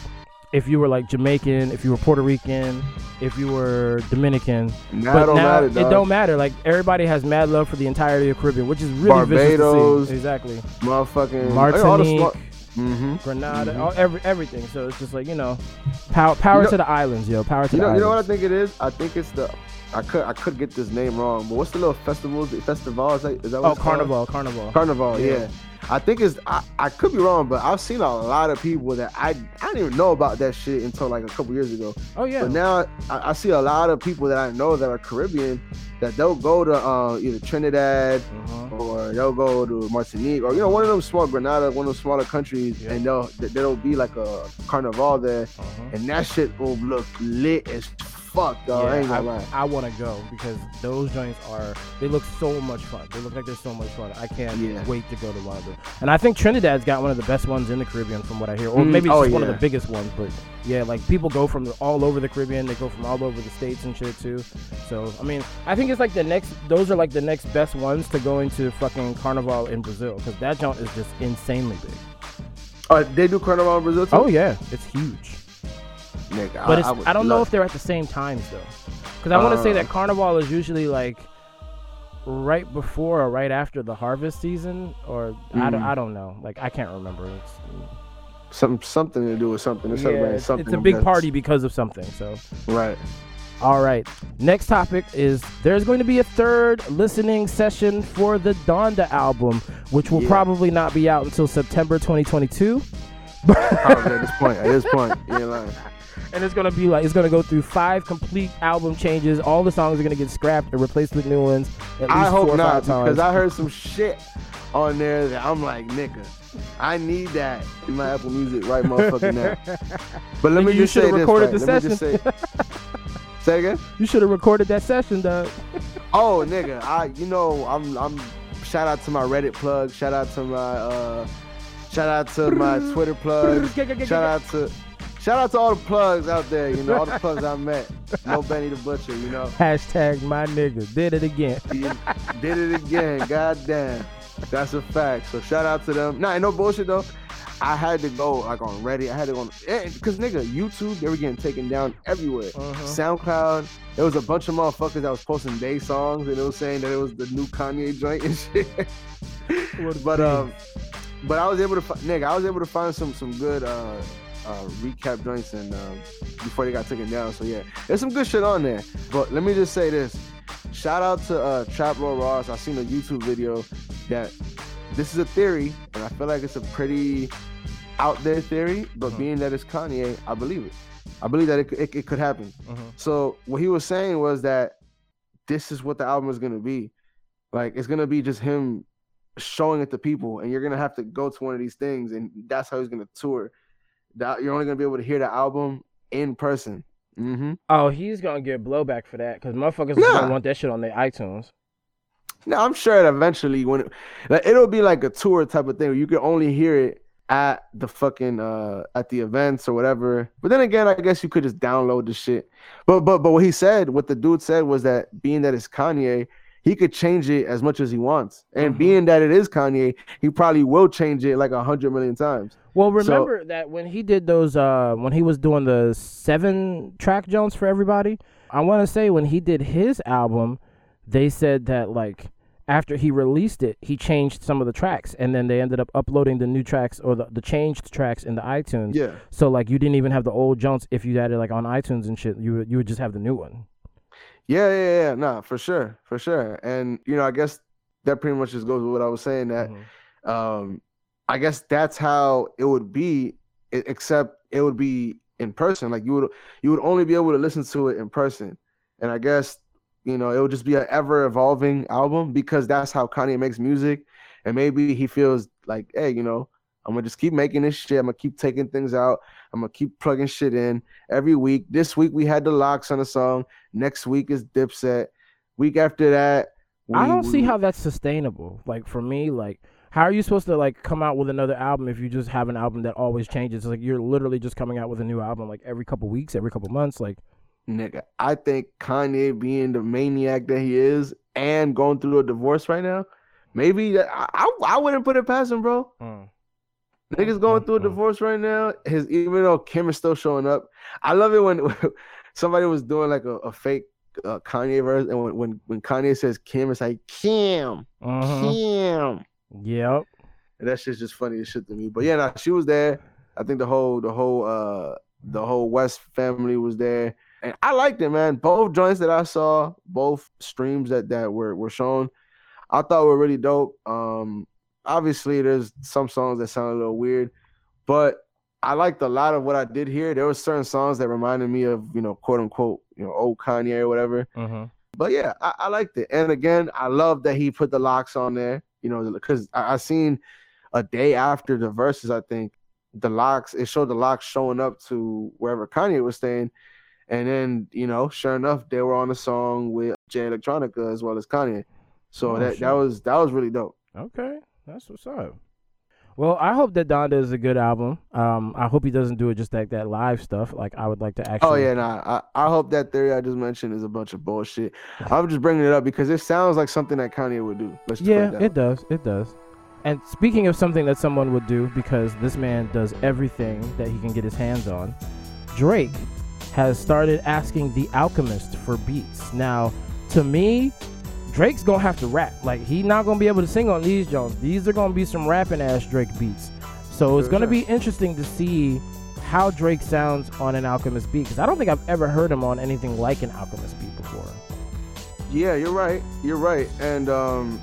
if you were like Jamaican, if you were Puerto Rican, if you were Dominican. now but it don't now matter, it don't matter. Like everybody has mad love for the entirety of Caribbean, which is really vicious to see. Barbados, Exactly. Motherfucking Martinique, hmm Grenada, Mhm. all, every, everything. So it's just like you know, power, power You know- to the islands, yo. Power to You the know, you know what I think it is? I think it's the. I could I could get this name wrong, but what's the little festival? The festival is that, is that oh, it's called? carnival, carnival. Carnival, Yeah. yeah. I think it's I, I could be wrong, but I've seen a lot of people that I I didn't even know about that shit until like a couple years ago. oh yeah. But now I, I see a lot of people that I know that are Caribbean that they'll go to uh, either Trinidad Mhm. or they'll go to Martinique or you know one of them small Grenada, one of those smaller countries, Yeah. and they'll there'll be like a carnival there, Mhm. and that shit will look lit as fuck, dog. I ain't gonna lie. I, want to go because those joints are they look so much fun. They look like they're so much fun. I can't Yeah. wait to go to one of them. And I think Trinidad's got one of the best ones in the Caribbean, from what I hear, or Mm, maybe it's oh, just one of the biggest ones. But yeah, like people go from all over the Caribbean. They go from all over the states and shit too. So I mean, I think it's like the next. Those are like the next best ones to go into fucking Carnival in Brazil because that joint is just insanely big. Oh, they do carnival in Brazil too. Oh yeah, it's huge. Nigga, But it's, I, would don't know if they're at the same times though, because I want to say that Carnival is usually like right before or right after the harvest season, or I, don't, Mm. I don't know. Like I can't remember. It's, some something to do with something. It's, yeah, it's, something it's a big party because of something. So right? All right. Next topic is there's going to be a third listening session for the Donda album, which will Yeah. probably not be out until September 2022. Probably at this point. At this point, you lying. And it's gonna be like it's gonna go through five complete album changes. All the songs are gonna get scrapped and replaced with new ones. At least I hope not because I heard some shit on there that I'm like, nigga, I need that in my Apple Music right motherfucking now. But let me you just say this. recorded right? the Let me just say. Say again. you should have recorded that session, dog. Oh, nigga, I you know I'm I'm shout out to my Reddit plug, shout out to my uh shout out to my Twitter plugs, shout out to shout out to all the plugs out there, you know, all the plugs I met. No Benny the Butcher, you know. Hashtag my nigga did it again. Did it again, God damn. That's a fact. So shout out to them. Nah, no bullshit though. I had to go like on Reddit. I had to go on because nigga, YouTube, they were getting taken down everywhere. Uh-huh. SoundCloud, there was a bunch of motherfuckers that was posting day songs and it was saying that it was the new Kanye joint and shit. but um, but I was able to, fi- nigga, I was able to find some some good uh, uh recap joints and um, before they got taken down. So yeah, there's some good shit on there. But let me just say this: shout out to uh, Trap Lore Ross. I seen a YouTube video that this is a theory, and I feel like it's a pretty out there theory. But Mhm. being that it's Kanye, I believe it. I believe that it, could- it, it could happen. Mhm. So what he was saying was that this is what the album is gonna be. Like it's gonna be just him showing it to people, and you're gonna have to go to one of these things, and that's how he's gonna tour. That you're only gonna be able to hear the album in person. hmm Oh, he's gonna get blowback for that because motherfuckers Nah. gonna want that shit on their iTunes. Now I'm sure it eventually when it, like, it'll be like a tour type of thing where you can only hear it at the fucking uh at the events or whatever. But then again, I guess you could just download the shit. But but but what he said, what the dude said was that being that it's Kanye, he could change it as much as he wants. And Mhm. being that it is Kanye, he probably will change it like a hundred million times. Well, So- remember that when he did those, uh, when he was doing the seven track Jones for everybody, I want to say when he did his album, they said that like after he released it, he changed some of the tracks, and then they ended up uploading the new tracks or the, the changed tracks in the iTunes. Yeah. So like you didn't even have the old Jones if you had it like on iTunes and shit. You would you would just have the new one. Yeah, yeah, yeah. Nah, for sure. For sure. And you know, I guess that pretty much just goes with what I was saying that Mhm. um i guess that's how it would be except it would be in person like you would you would only be able to listen to it in person and i guess you know it would just be an ever evolving album because that's how kanye makes music and maybe he feels like hey you know i'm gonna just keep making this shit i'm gonna keep taking things out i'm gonna keep plugging shit in every week this week we had the Lox on a song next week is dipset week after that I don't see how that's sustainable. Like for me, like how are you supposed to like come out with another album if you just have an album that always changes? Like you're literally just coming out with a new album like every couple weeks, every couple months. Like Nigga, I think Kanye being the maniac that he is and going through a divorce right now, maybe that- I, I, I wouldn't put it past him, bro. Mm. Niggas going through a Mm. divorce right now. His even though Kim is still showing up, I love it when somebody was doing like a, a fake uh, Kanye verse, and when, when when Kanye says Kim, it's like Kim, Mhm. Kim. Yep. And that shit's just funny as shit to me. But yeah, nah, she was there. I think the whole the whole uh the whole West family was there. And I liked it, man. Both joints that I saw, both streams that that were were shown, I thought were really dope. Um obviously there's some songs that sound a little weird, but I liked a lot of what I did hear. There were certain songs that reminded me of, you know, quote unquote, you know, old Kanye or whatever. Mm-hmm. But yeah, I, I liked it. And again, I love that he put the Lox on there, you know, because I, I seen a day after the verses, I think, the Lox, it showed the Lox showing up to wherever Kanye was staying. And then, you know, sure enough, they were on a song with Jay Electronica as well as Kanye. So Oh, that, shit. that was that was really dope. Okay, that's what's up. Well, I hope that Donda is a good album. Um, I hope he doesn't do it just like that live stuff. Like I would like to actually. Oh yeah, nah. I, I hope that theory I just mentioned is a bunch of bullshit. I'm just bringing it up because it sounds like something that Kanye would do. Let's just Yeah, that. it does. It does. And speaking of something that someone would do, because this man does everything that he can get his hands on, Drake has started asking The Alchemist for beats. Now, to me, Drake's gonna have to rap. Like he not gonna be able to sing on these Jones. These are gonna be some rapping ass Drake beats. So it's gonna be interesting to see how Drake sounds on an Alchemist beat because I don't think I've ever heard him on anything like an Alchemist beat before. Yeah, you're right. You're right. And um,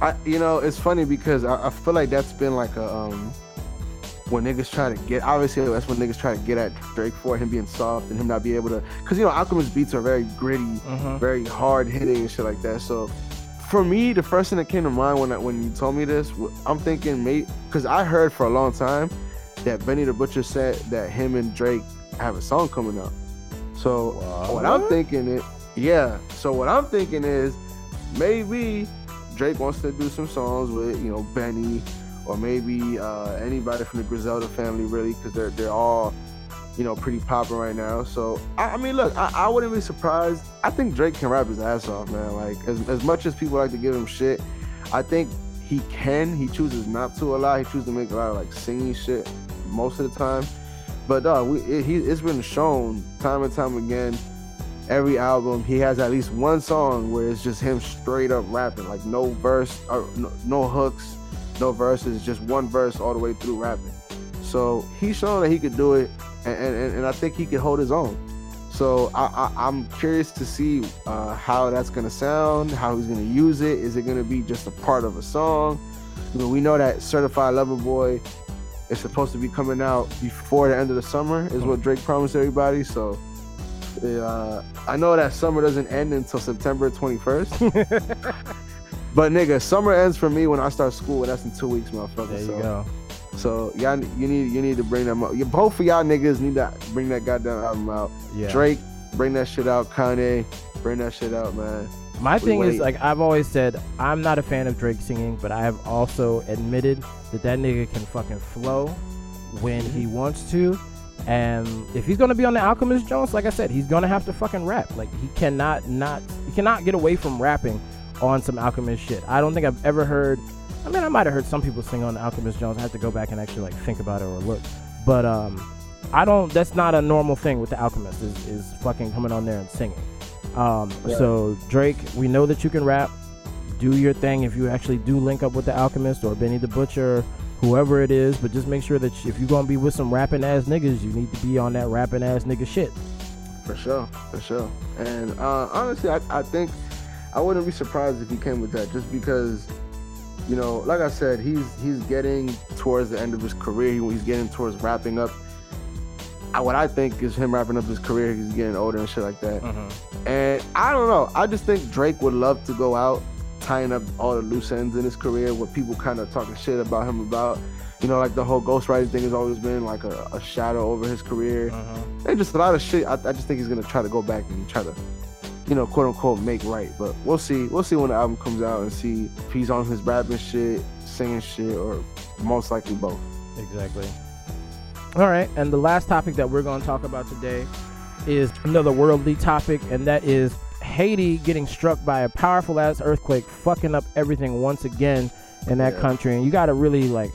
I, you know, it's funny because I, I feel like that's been like a um, when niggas try to get. Obviously, that's when niggas try to get at Drake for him being soft and him not be able to. Because you know, Alchemist beats are very gritty, Mhm. very hard hitting and shit like that. So. For me, the first thing that came to mind when I, when you told me this, I'm thinking, mate, because I heard for a long time that Benny the Butcher said that him and Drake have a song coming out. So what I'm thinking is, yeah. So what I'm thinking is, maybe Drake wants to do some songs with you know Benny, or maybe uh, anybody from the Griselda family, really, because they're they're all you know pretty popping right now. So I, I mean, look, I, I wouldn't be surprised. I think Drake can rap his ass off, man. Like as as much as people like to give him shit, I think he can. He chooses not to a lot. He chooses to make a lot of like singing shit most of the time. But dog, we, it, he, it's been shown time and time again. Every album, he has at least one song where it's just him straight up rapping, like no verse, or no, no hooks, no verses, just one verse all the way through rapping. So he's shown that he could do it, and, and, and I think he could hold his own. So I, I'm curious to see uh, how that's gonna sound, how he's gonna use it. Is it gonna be just a part of a song? You know, we know that Certified Lover Boy is supposed to be coming out before the end of the summer, is what Drake promised everybody. So uh, I know that summer doesn't end until September 21st. but nigga, summer ends for me when I start school, and that's in two weeks, motherfucker. There you so, go. so y'all, you need you need to bring them up. You, both of y'all niggas need to bring that goddamn album out. Yeah. Drake, bring that shit out. Kanye, bring that shit out, man. My We thing is like I've always said I'm not a fan of Drake singing, but I have also admitted that that nigga can fucking flow when Mm-hmm. he wants to. And if he's gonna be on the Alchemist Jones, like I said, he's gonna have to fucking rap. Like he cannot not he cannot get away from rapping on some Alchemist shit. I don't think I've ever heard. I mean, I might have heard some people sing on Alchemist Jones. I have to go back and actually like think about it or look. But um, I don't. That's not a normal thing with the Alchemist. Is is fucking coming on there and singing. Um, Yeah. so Drake, we know that you can rap. Do your thing if you actually do link up with the Alchemist or Benny the Butcher, whoever it is. But just make sure that if you're gonna be with some rapping ass niggas, you need to be on that rapping ass nigga shit. For sure, for sure. And uh, honestly, I, I think I wouldn't be surprised if he came with that, just because, you know, like I said, he's he's getting towards the end of his career. He- He's getting towards wrapping up. I, what I think is him wrapping up his career. He's getting older and shit like that. Mm-hmm. And I don't know. I just think Drake would love to go out tying up all the loose ends in his career, what people kind of talking shit about him about. You know, like the whole ghostwriting thing has always been like a, a shadow over his career. Mm-hmm. There's just a lot of shit. I, I just think he's gonna try to go back and try to, you know, quote unquote, make right. But we'll see. We'll see when the album comes out and see if he's on his rapping shit, singing shit, or most likely both. Exactly. All right, and the last topic that we're going to talk about today is another worldly topic, and that is Haiti getting struck by a powerful ass earthquake, fucking up everything once again in that Yeah. country. And you got to really like,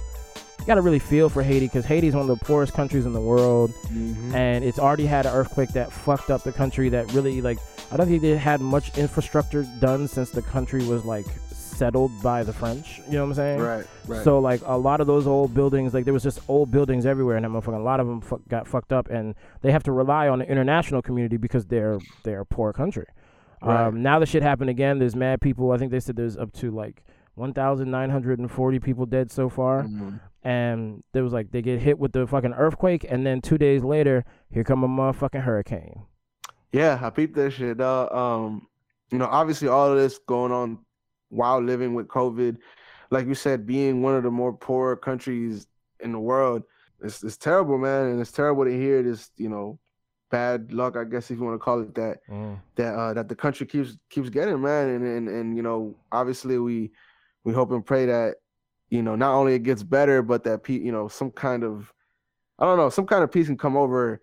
you got to really feel for Haiti because Haiti is one of the poorest countries in the world, mm-hmm. and it's already had an earthquake that fucked up the country. That really like, I don't think they had much infrastructure done since the country was like settled by the French. You know what I'm saying? Right, right. So like a lot of those old buildings, like there was just old buildings everywhere, and that motherfucker. A lot of them got fucked up, and they have to rely on the international community because they're they're a poor country. Right. Um, now the shit happened again. There's mad people. I think they said there's up to like 1,940 people dead so far, Mhm. and there was like they get hit with the fucking earthquake, and then two days later, here come a motherfucking hurricane. Yeah, I peeped that shit. dawg. um, you know, obviously all of this going on while living with COVID, like you said, being one of the more poor countries in the world, it's it's terrible, man, and it's terrible to hear this, you know, bad luck, I guess if you want to call it that, that uh, that the country keeps keeps getting, man, and and and you know, obviously we we hope and pray that you know not only it gets better, but that pe- you know some kind of I don't know some kind of peace can come over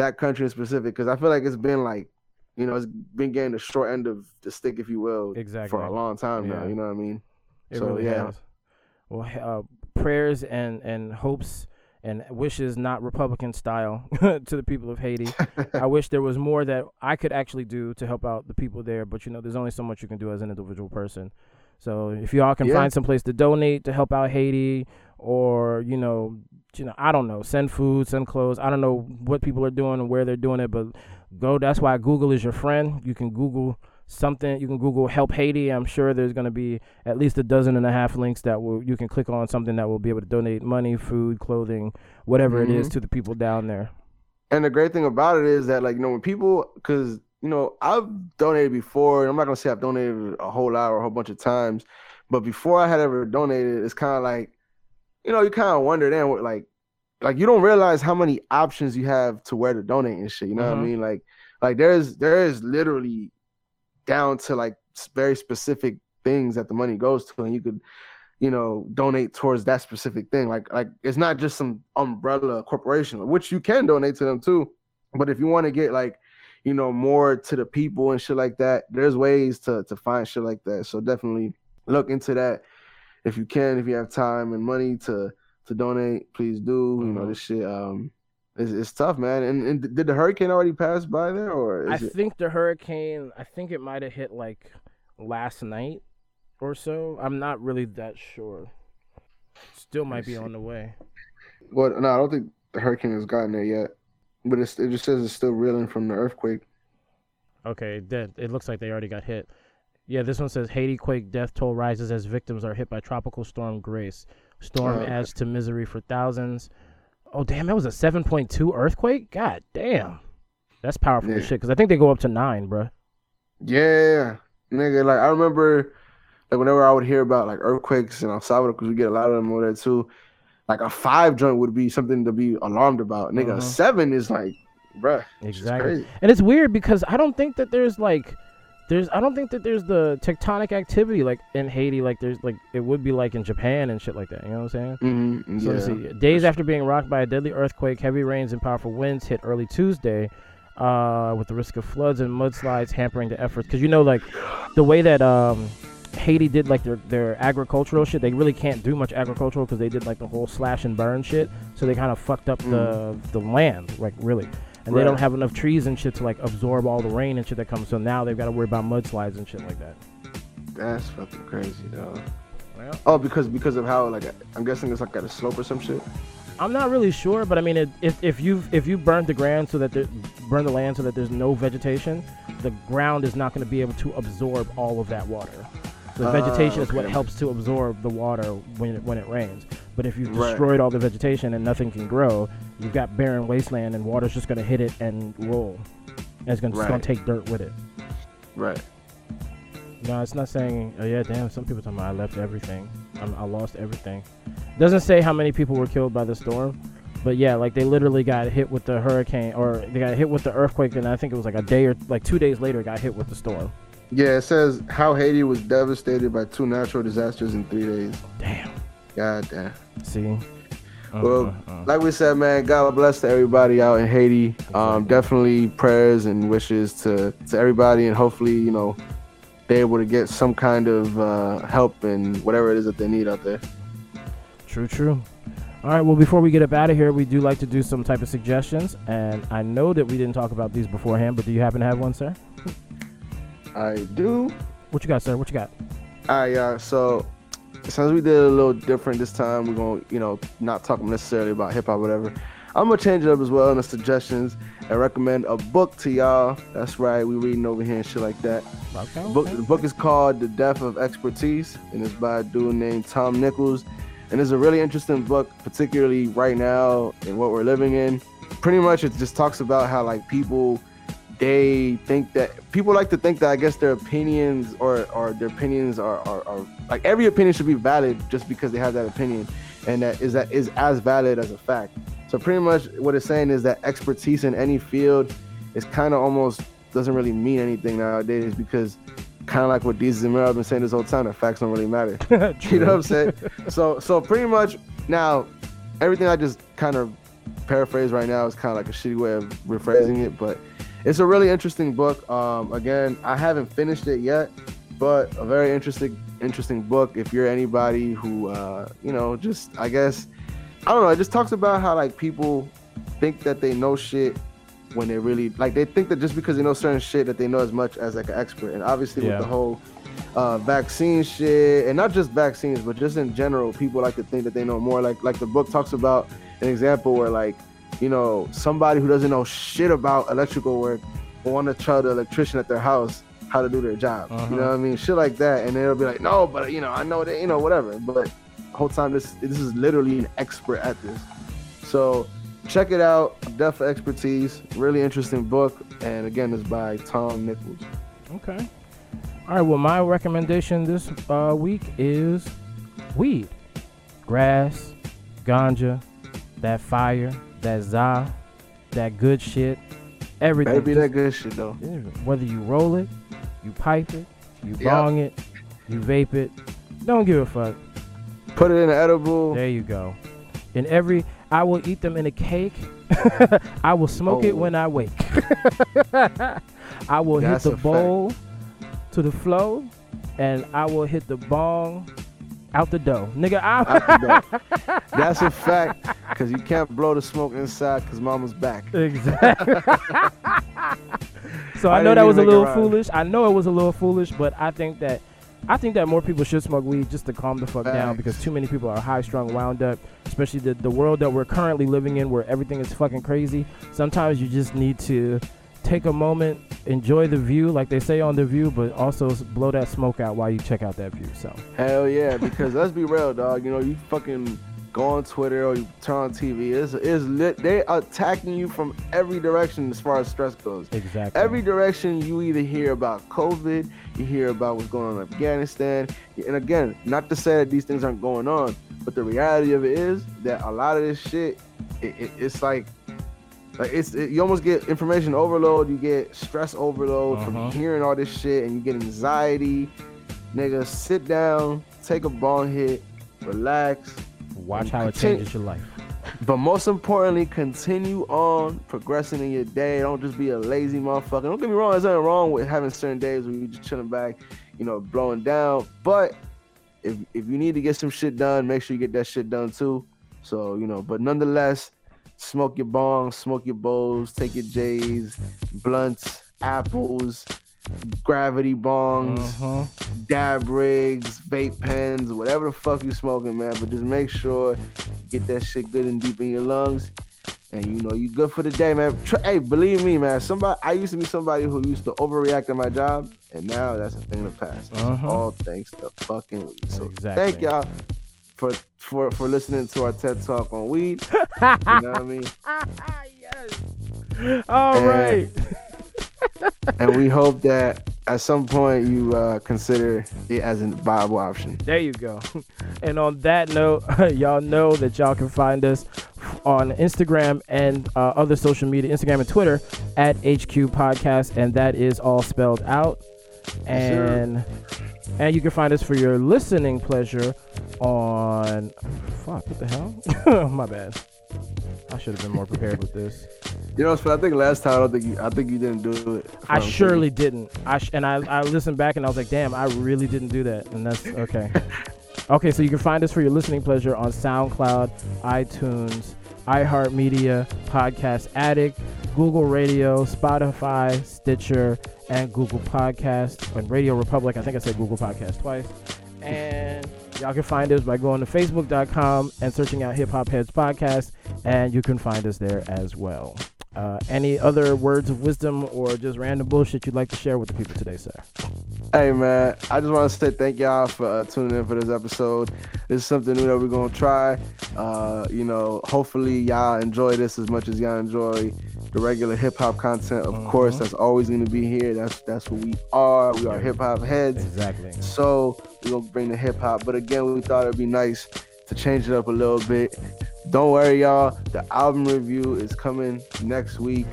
that country in specific because I feel like it's been like you know it's been getting the short end of the stick, if you will, Exactly. for a long time now. You know what I mean? It So, really yeah. has. Well, uh, prayers and and hopes and wishes, not Republican style, to the people of Haiti. I wish there was more that I could actually do to help out the people there, but you know, there's only so much you can do as an individual person. So if y'all can Yeah. find some place to donate to help out Haiti, or you know, you know, I don't know, send food, send clothes. I don't know what people are doing and where they're doing it, but go. That's why Google is your friend. You can Google something. You can Google help Haiti. I'm sure there's going to be at least a dozen and a half links that will you can click on something that will be able to donate money, food, clothing, whatever it is Mhm. to the people down there. And the great thing about it is that like you know when people because you know I've donated before. And I'm not gonna say I've donated a whole lot or a whole bunch of times, but before I had ever donated, it's kind of like you know you kind of wonder then what like like you don't realize how many options you have to where to donate and shit. You know what Mhm. I mean? Like like there's there is literally down to like very specific things that the money goes to, and you could you know donate towards that specific thing. Like like it's not just some umbrella corporation, which you can donate to them too. But if you want to get like you know more to the people and shit like that, there's ways to to find shit like that. So definitely look into that if you can, if you have time and money to to donate, please do. You know Mhm. this shit. Um, it's, it's tough, man. And, and did the hurricane already pass by there, or I it? think the hurricane. I think it might have hit like last night or so. I'm not really that sure. Still might be on the way. Well, no, I don't think the hurricane has gotten there yet. But it's, it just says it's still reeling from the earthquake. Okay, that it looks like they already got hit. Yeah, this one says Haiti quake death toll rises as victims are hit by tropical storm Grace. Storm Oh, okay. adds to misery for thousands. Oh damn, that was a 7.2 earthquake. God damn, that's powerful Yeah. shit. Because I think they go up to nine, bruh. Yeah, nigga. Like I remember, like whenever I would hear about like earthquakes in El Salvador, because we get a lot of them over there too. Like a five joint would be something to be alarmed about. Nigga, a Mhm. seven is like, bruh, Exactly. crazy. And it's weird because I don't think that there's like there's I don't think that there's the tectonic activity like in Haiti like there's like it would be like in Japan and shit like that. You know what I'm saying? Mm-hmm. So let's see. Days after being rocked by a deadly earthquake, heavy rains and powerful winds hit early Tuesday, uh, with the risk of floods and mudslides hampering the efforts. Because you know, like the way that um, Haiti did like their their agricultural shit, they really can't do much agricultural because they did like the whole slash and burn shit. So they kind of fucked up the the land, like really. And they don't have enough trees and shit to like absorb all the rain and shit that comes. So now they've got to worry about mudslides and shit like that. That's fucking crazy, though. Oh, because because of how like I'm guessing it's like at a slope or some shit. I'm not really sure, but I mean, it, if if you if you burn the ground so that there, burn the land so that there's no vegetation, the ground is not going to be able to absorb all of that water. The Ah, vegetation is what helps to absorb the water when it, when it rains. But if you've Right. destroyed all the vegetation and nothing can grow, you've got barren wasteland and water's just going to hit it and roll. And it's gonna, just gonna take dirt with it. Right. No, it's not saying. Oh yeah, damn. Some people talking about I left everything. I'm, I lost everything. Doesn't say how many people were killed by the storm, but yeah, like they literally got hit with the hurricane, or they got hit with the earthquake, and I think it was like a day or like two days later got hit with the storm. Yeah, it says how Haiti was devastated by two natural disasters in three days. Damn. God damn. See. Uh, Well, uh, uh. like we said, man, God bless to everybody out in Haiti. Um, definitely prayers and wishes to, to everybody, and hopefully, you know, they're able to get some kind of uh, help and whatever it is that they need out there. True, true. All right. Well, before we get up out of here, we do like to do some type of suggestions, and I know that we didn't talk about these beforehand, but do you happen to have one, sir? I do. What you got, sir? What you got? All right, y'all. So since we did a little different this time, we're gonna, you know, not talk necessarily about hip hop, whatever. I'm gonna change it up as well in the suggestions and recommend a book to y'all. That's right, we reading over here and shit like that. Okay. The book, okay. the book is called The Death of Expertise, and it's by a dude named Tom Nichols. And it's a really interesting book, particularly right now in what we're living in. Pretty much, it just talks about how like people they think that people like to think that I guess their opinions or or their opinions are, are, are like every opinion should be valid just because they have that opinion, and that is that is as valid as a fact. So pretty much what it's saying is that expertise in any field is kind of almost doesn't really mean anything nowadays because kind of like what Jesus and have been saying this whole time, the facts don't really matter. you know what I'm saying? so so pretty much now everything I just kind of paraphrase right now is kind of like a shitty way of rephrasing it, but it's a really interesting book. Um, again, I haven't finished it yet, but a very interesting interesting book. If you're anybody who uh, you know, just I guess I don't know. It just talks about how like people think that they know shit when they really like they think that just because they know certain shit that they know as much as like an expert. And obviously Yeah. with the whole uh, vaccine shit, and not just vaccines, but just in general, people like to think that they know more. Like like the book talks about an example where like you know somebody who doesn't know shit about electrical work want to tell the electrician at their house how to do their job. Uh-huh. You know what I mean? Shit like that, and they'll be like, no, but you know, I know that, you know, whatever. But the whole time, this this is literally an expert at this. So check it out. Death for Expertise. Really interesting book, and again, it's by Tom Nichols. Okay. All right. Well, my recommendation this uh, week is weed, grass, ganja, that fire, that za, that good shit, everything. Better be that good shit though. Whether you roll it, you pipe it, you Yep. bong it, you vape it, don't give a fuck. Put it in an edible. There you go. In every, I will eat them in a cake. I will smoke it Oh. when I wake. I will That's hit the fact. bowl to the flow, and I will hit the bong out the dough. Nigga, I'm. Out the door. That's a fact, cause you can't blow the smoke inside, cause mama's back. Exactly. so I, I know that was a even make it little foolish. I know it was a little foolish, but I think that I think that more people should smoke weed just to calm the fuck down because too many people are high strung, wound up, especially the the world that we're currently living in where everything is fucking crazy. Sometimes you just need to take a moment, enjoy the view, like they say on the view, but also blow that smoke out while you check out that view. So Hell yeah, because let's be real, dog. You know, you fucking go on Twitter or you turn on TV. It's, it's lit. They attacking you from every direction as far as stress goes. exactly. Every direction you either hear about COVID, you hear about what's going on in Afghanistan. And again, not to say that these things aren't going on, but the reality of it is that a lot of this shit, it, it, it's like, like it's it, you almost get information overload, you get stress overload Uh-huh. from hearing all this shit, and you get anxiety. Nigga, sit down, take a bong hit, relax, Watch how it changes your life. but most importantly, continue on progressing in your day. Don't just be a lazy motherfucker. Don't get me wrong, there's nothing wrong with having certain days where you just chilling back, you know, blowing down. But if if you need to get some shit done, make sure you get that shit done too. So, you know, but nonetheless, smoke your bongs, smoke your bowls, take your J's, blunts, apples, gravity bongs Mhm. dab rigs, vape pens, whatever the fuck you smoking, man. But just make sure you get that shit good and deep in your lungs. And you know, you good for the day, man. Hey, believe me, man. Somebody I used to be somebody who used to overreact in my job, and now that's a thing of the past. Uh-huh. All thanks to fucking weed. So Exactly. thank y'all for for for listening to our TED talk on weed. you know what I mean? All And- right. And we hope that at some point you uh, consider it as a viable option. There you go. And on that note, y'all know that y'all can find us on Instagram and uh, other social media, Instagram and Twitter at HQ Podcast, and that is all spelled out. Yes. And and you can find us for your listening pleasure on fuck what the hell? My bad. I should have been more prepared with this. You know, I think last time I don't think you, I think you didn't do it. I I'm surely didn't. I sh- and I, I listened back and I was like, damn, I really didn't do that. And that's okay. okay, so you can find us for your listening pleasure on SoundCloud, iTunes, iHeartMedia, Podcast Addict, Google Radio, Spotify, Stitcher, and Google Podcast, and Radio Republic. I think I said Google Podcast twice. And y'all can find us by going to facebook.com and searching out Hip Hop Heads Podcast, and you can find us there as well. Uh, any other words of wisdom or just random bullshit you'd like to share with the people today, sir? Hey man, I just want to say thank y'all for uh, tuning in for this episode. This is something new that we're gonna try. Uh, you know, hopefully y'all enjoy this as much as y'all enjoy the regular hip hop content. Of course, that's always gonna be here. That's that's what we are. We are hip hop heads. Exactly. So we're gonna bring the hip hop. But again, we thought it'd be nice to change it up a little bit. Don't worry, y'all. The album review is coming next week.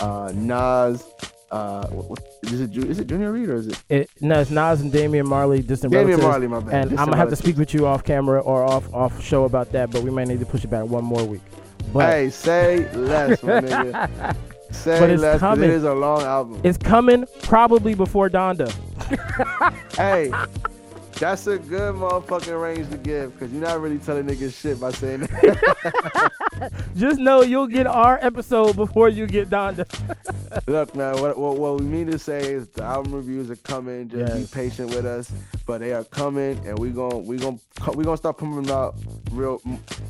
Uh, Nas, uh, what, what, is it? Is it Junior Reid or is it It, no, it's Nas and Damian Marley, distant Damian relatives. Marley? My bad. And Distant I'm gonna have to speak with you off camera or off off show about that, but we might need to push it back one more week. But Hey, say less, my nigga. Say But it's less. coming. It is a long album. it's coming probably before Donda. hey, That's a good motherfucking range to give because you're not really telling niggas shit by saying that. Just know you'll get our episode before you get Donda. Look, man, what, what, what we mean to say is the album reviews are coming. Just Yes. be patient with us, but they are coming, and we gon' we gon' we gonna start pumping them out real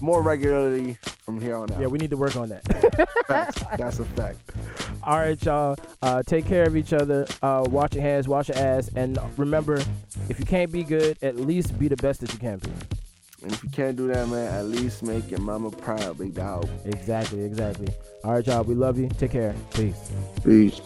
more regularly from here on out. yeah, we need to work on that. Facts. That's a fact. All right, y'all. Uh, take care of each other. Uh, wash your hands, wash your ass, and remember, if you can't be good, at least be the best that you can be. And if you can't do that, man, at least make your mama proud, big dog. Exactly, exactly. All right, y'all. We love you. Take care. Peace. Peace.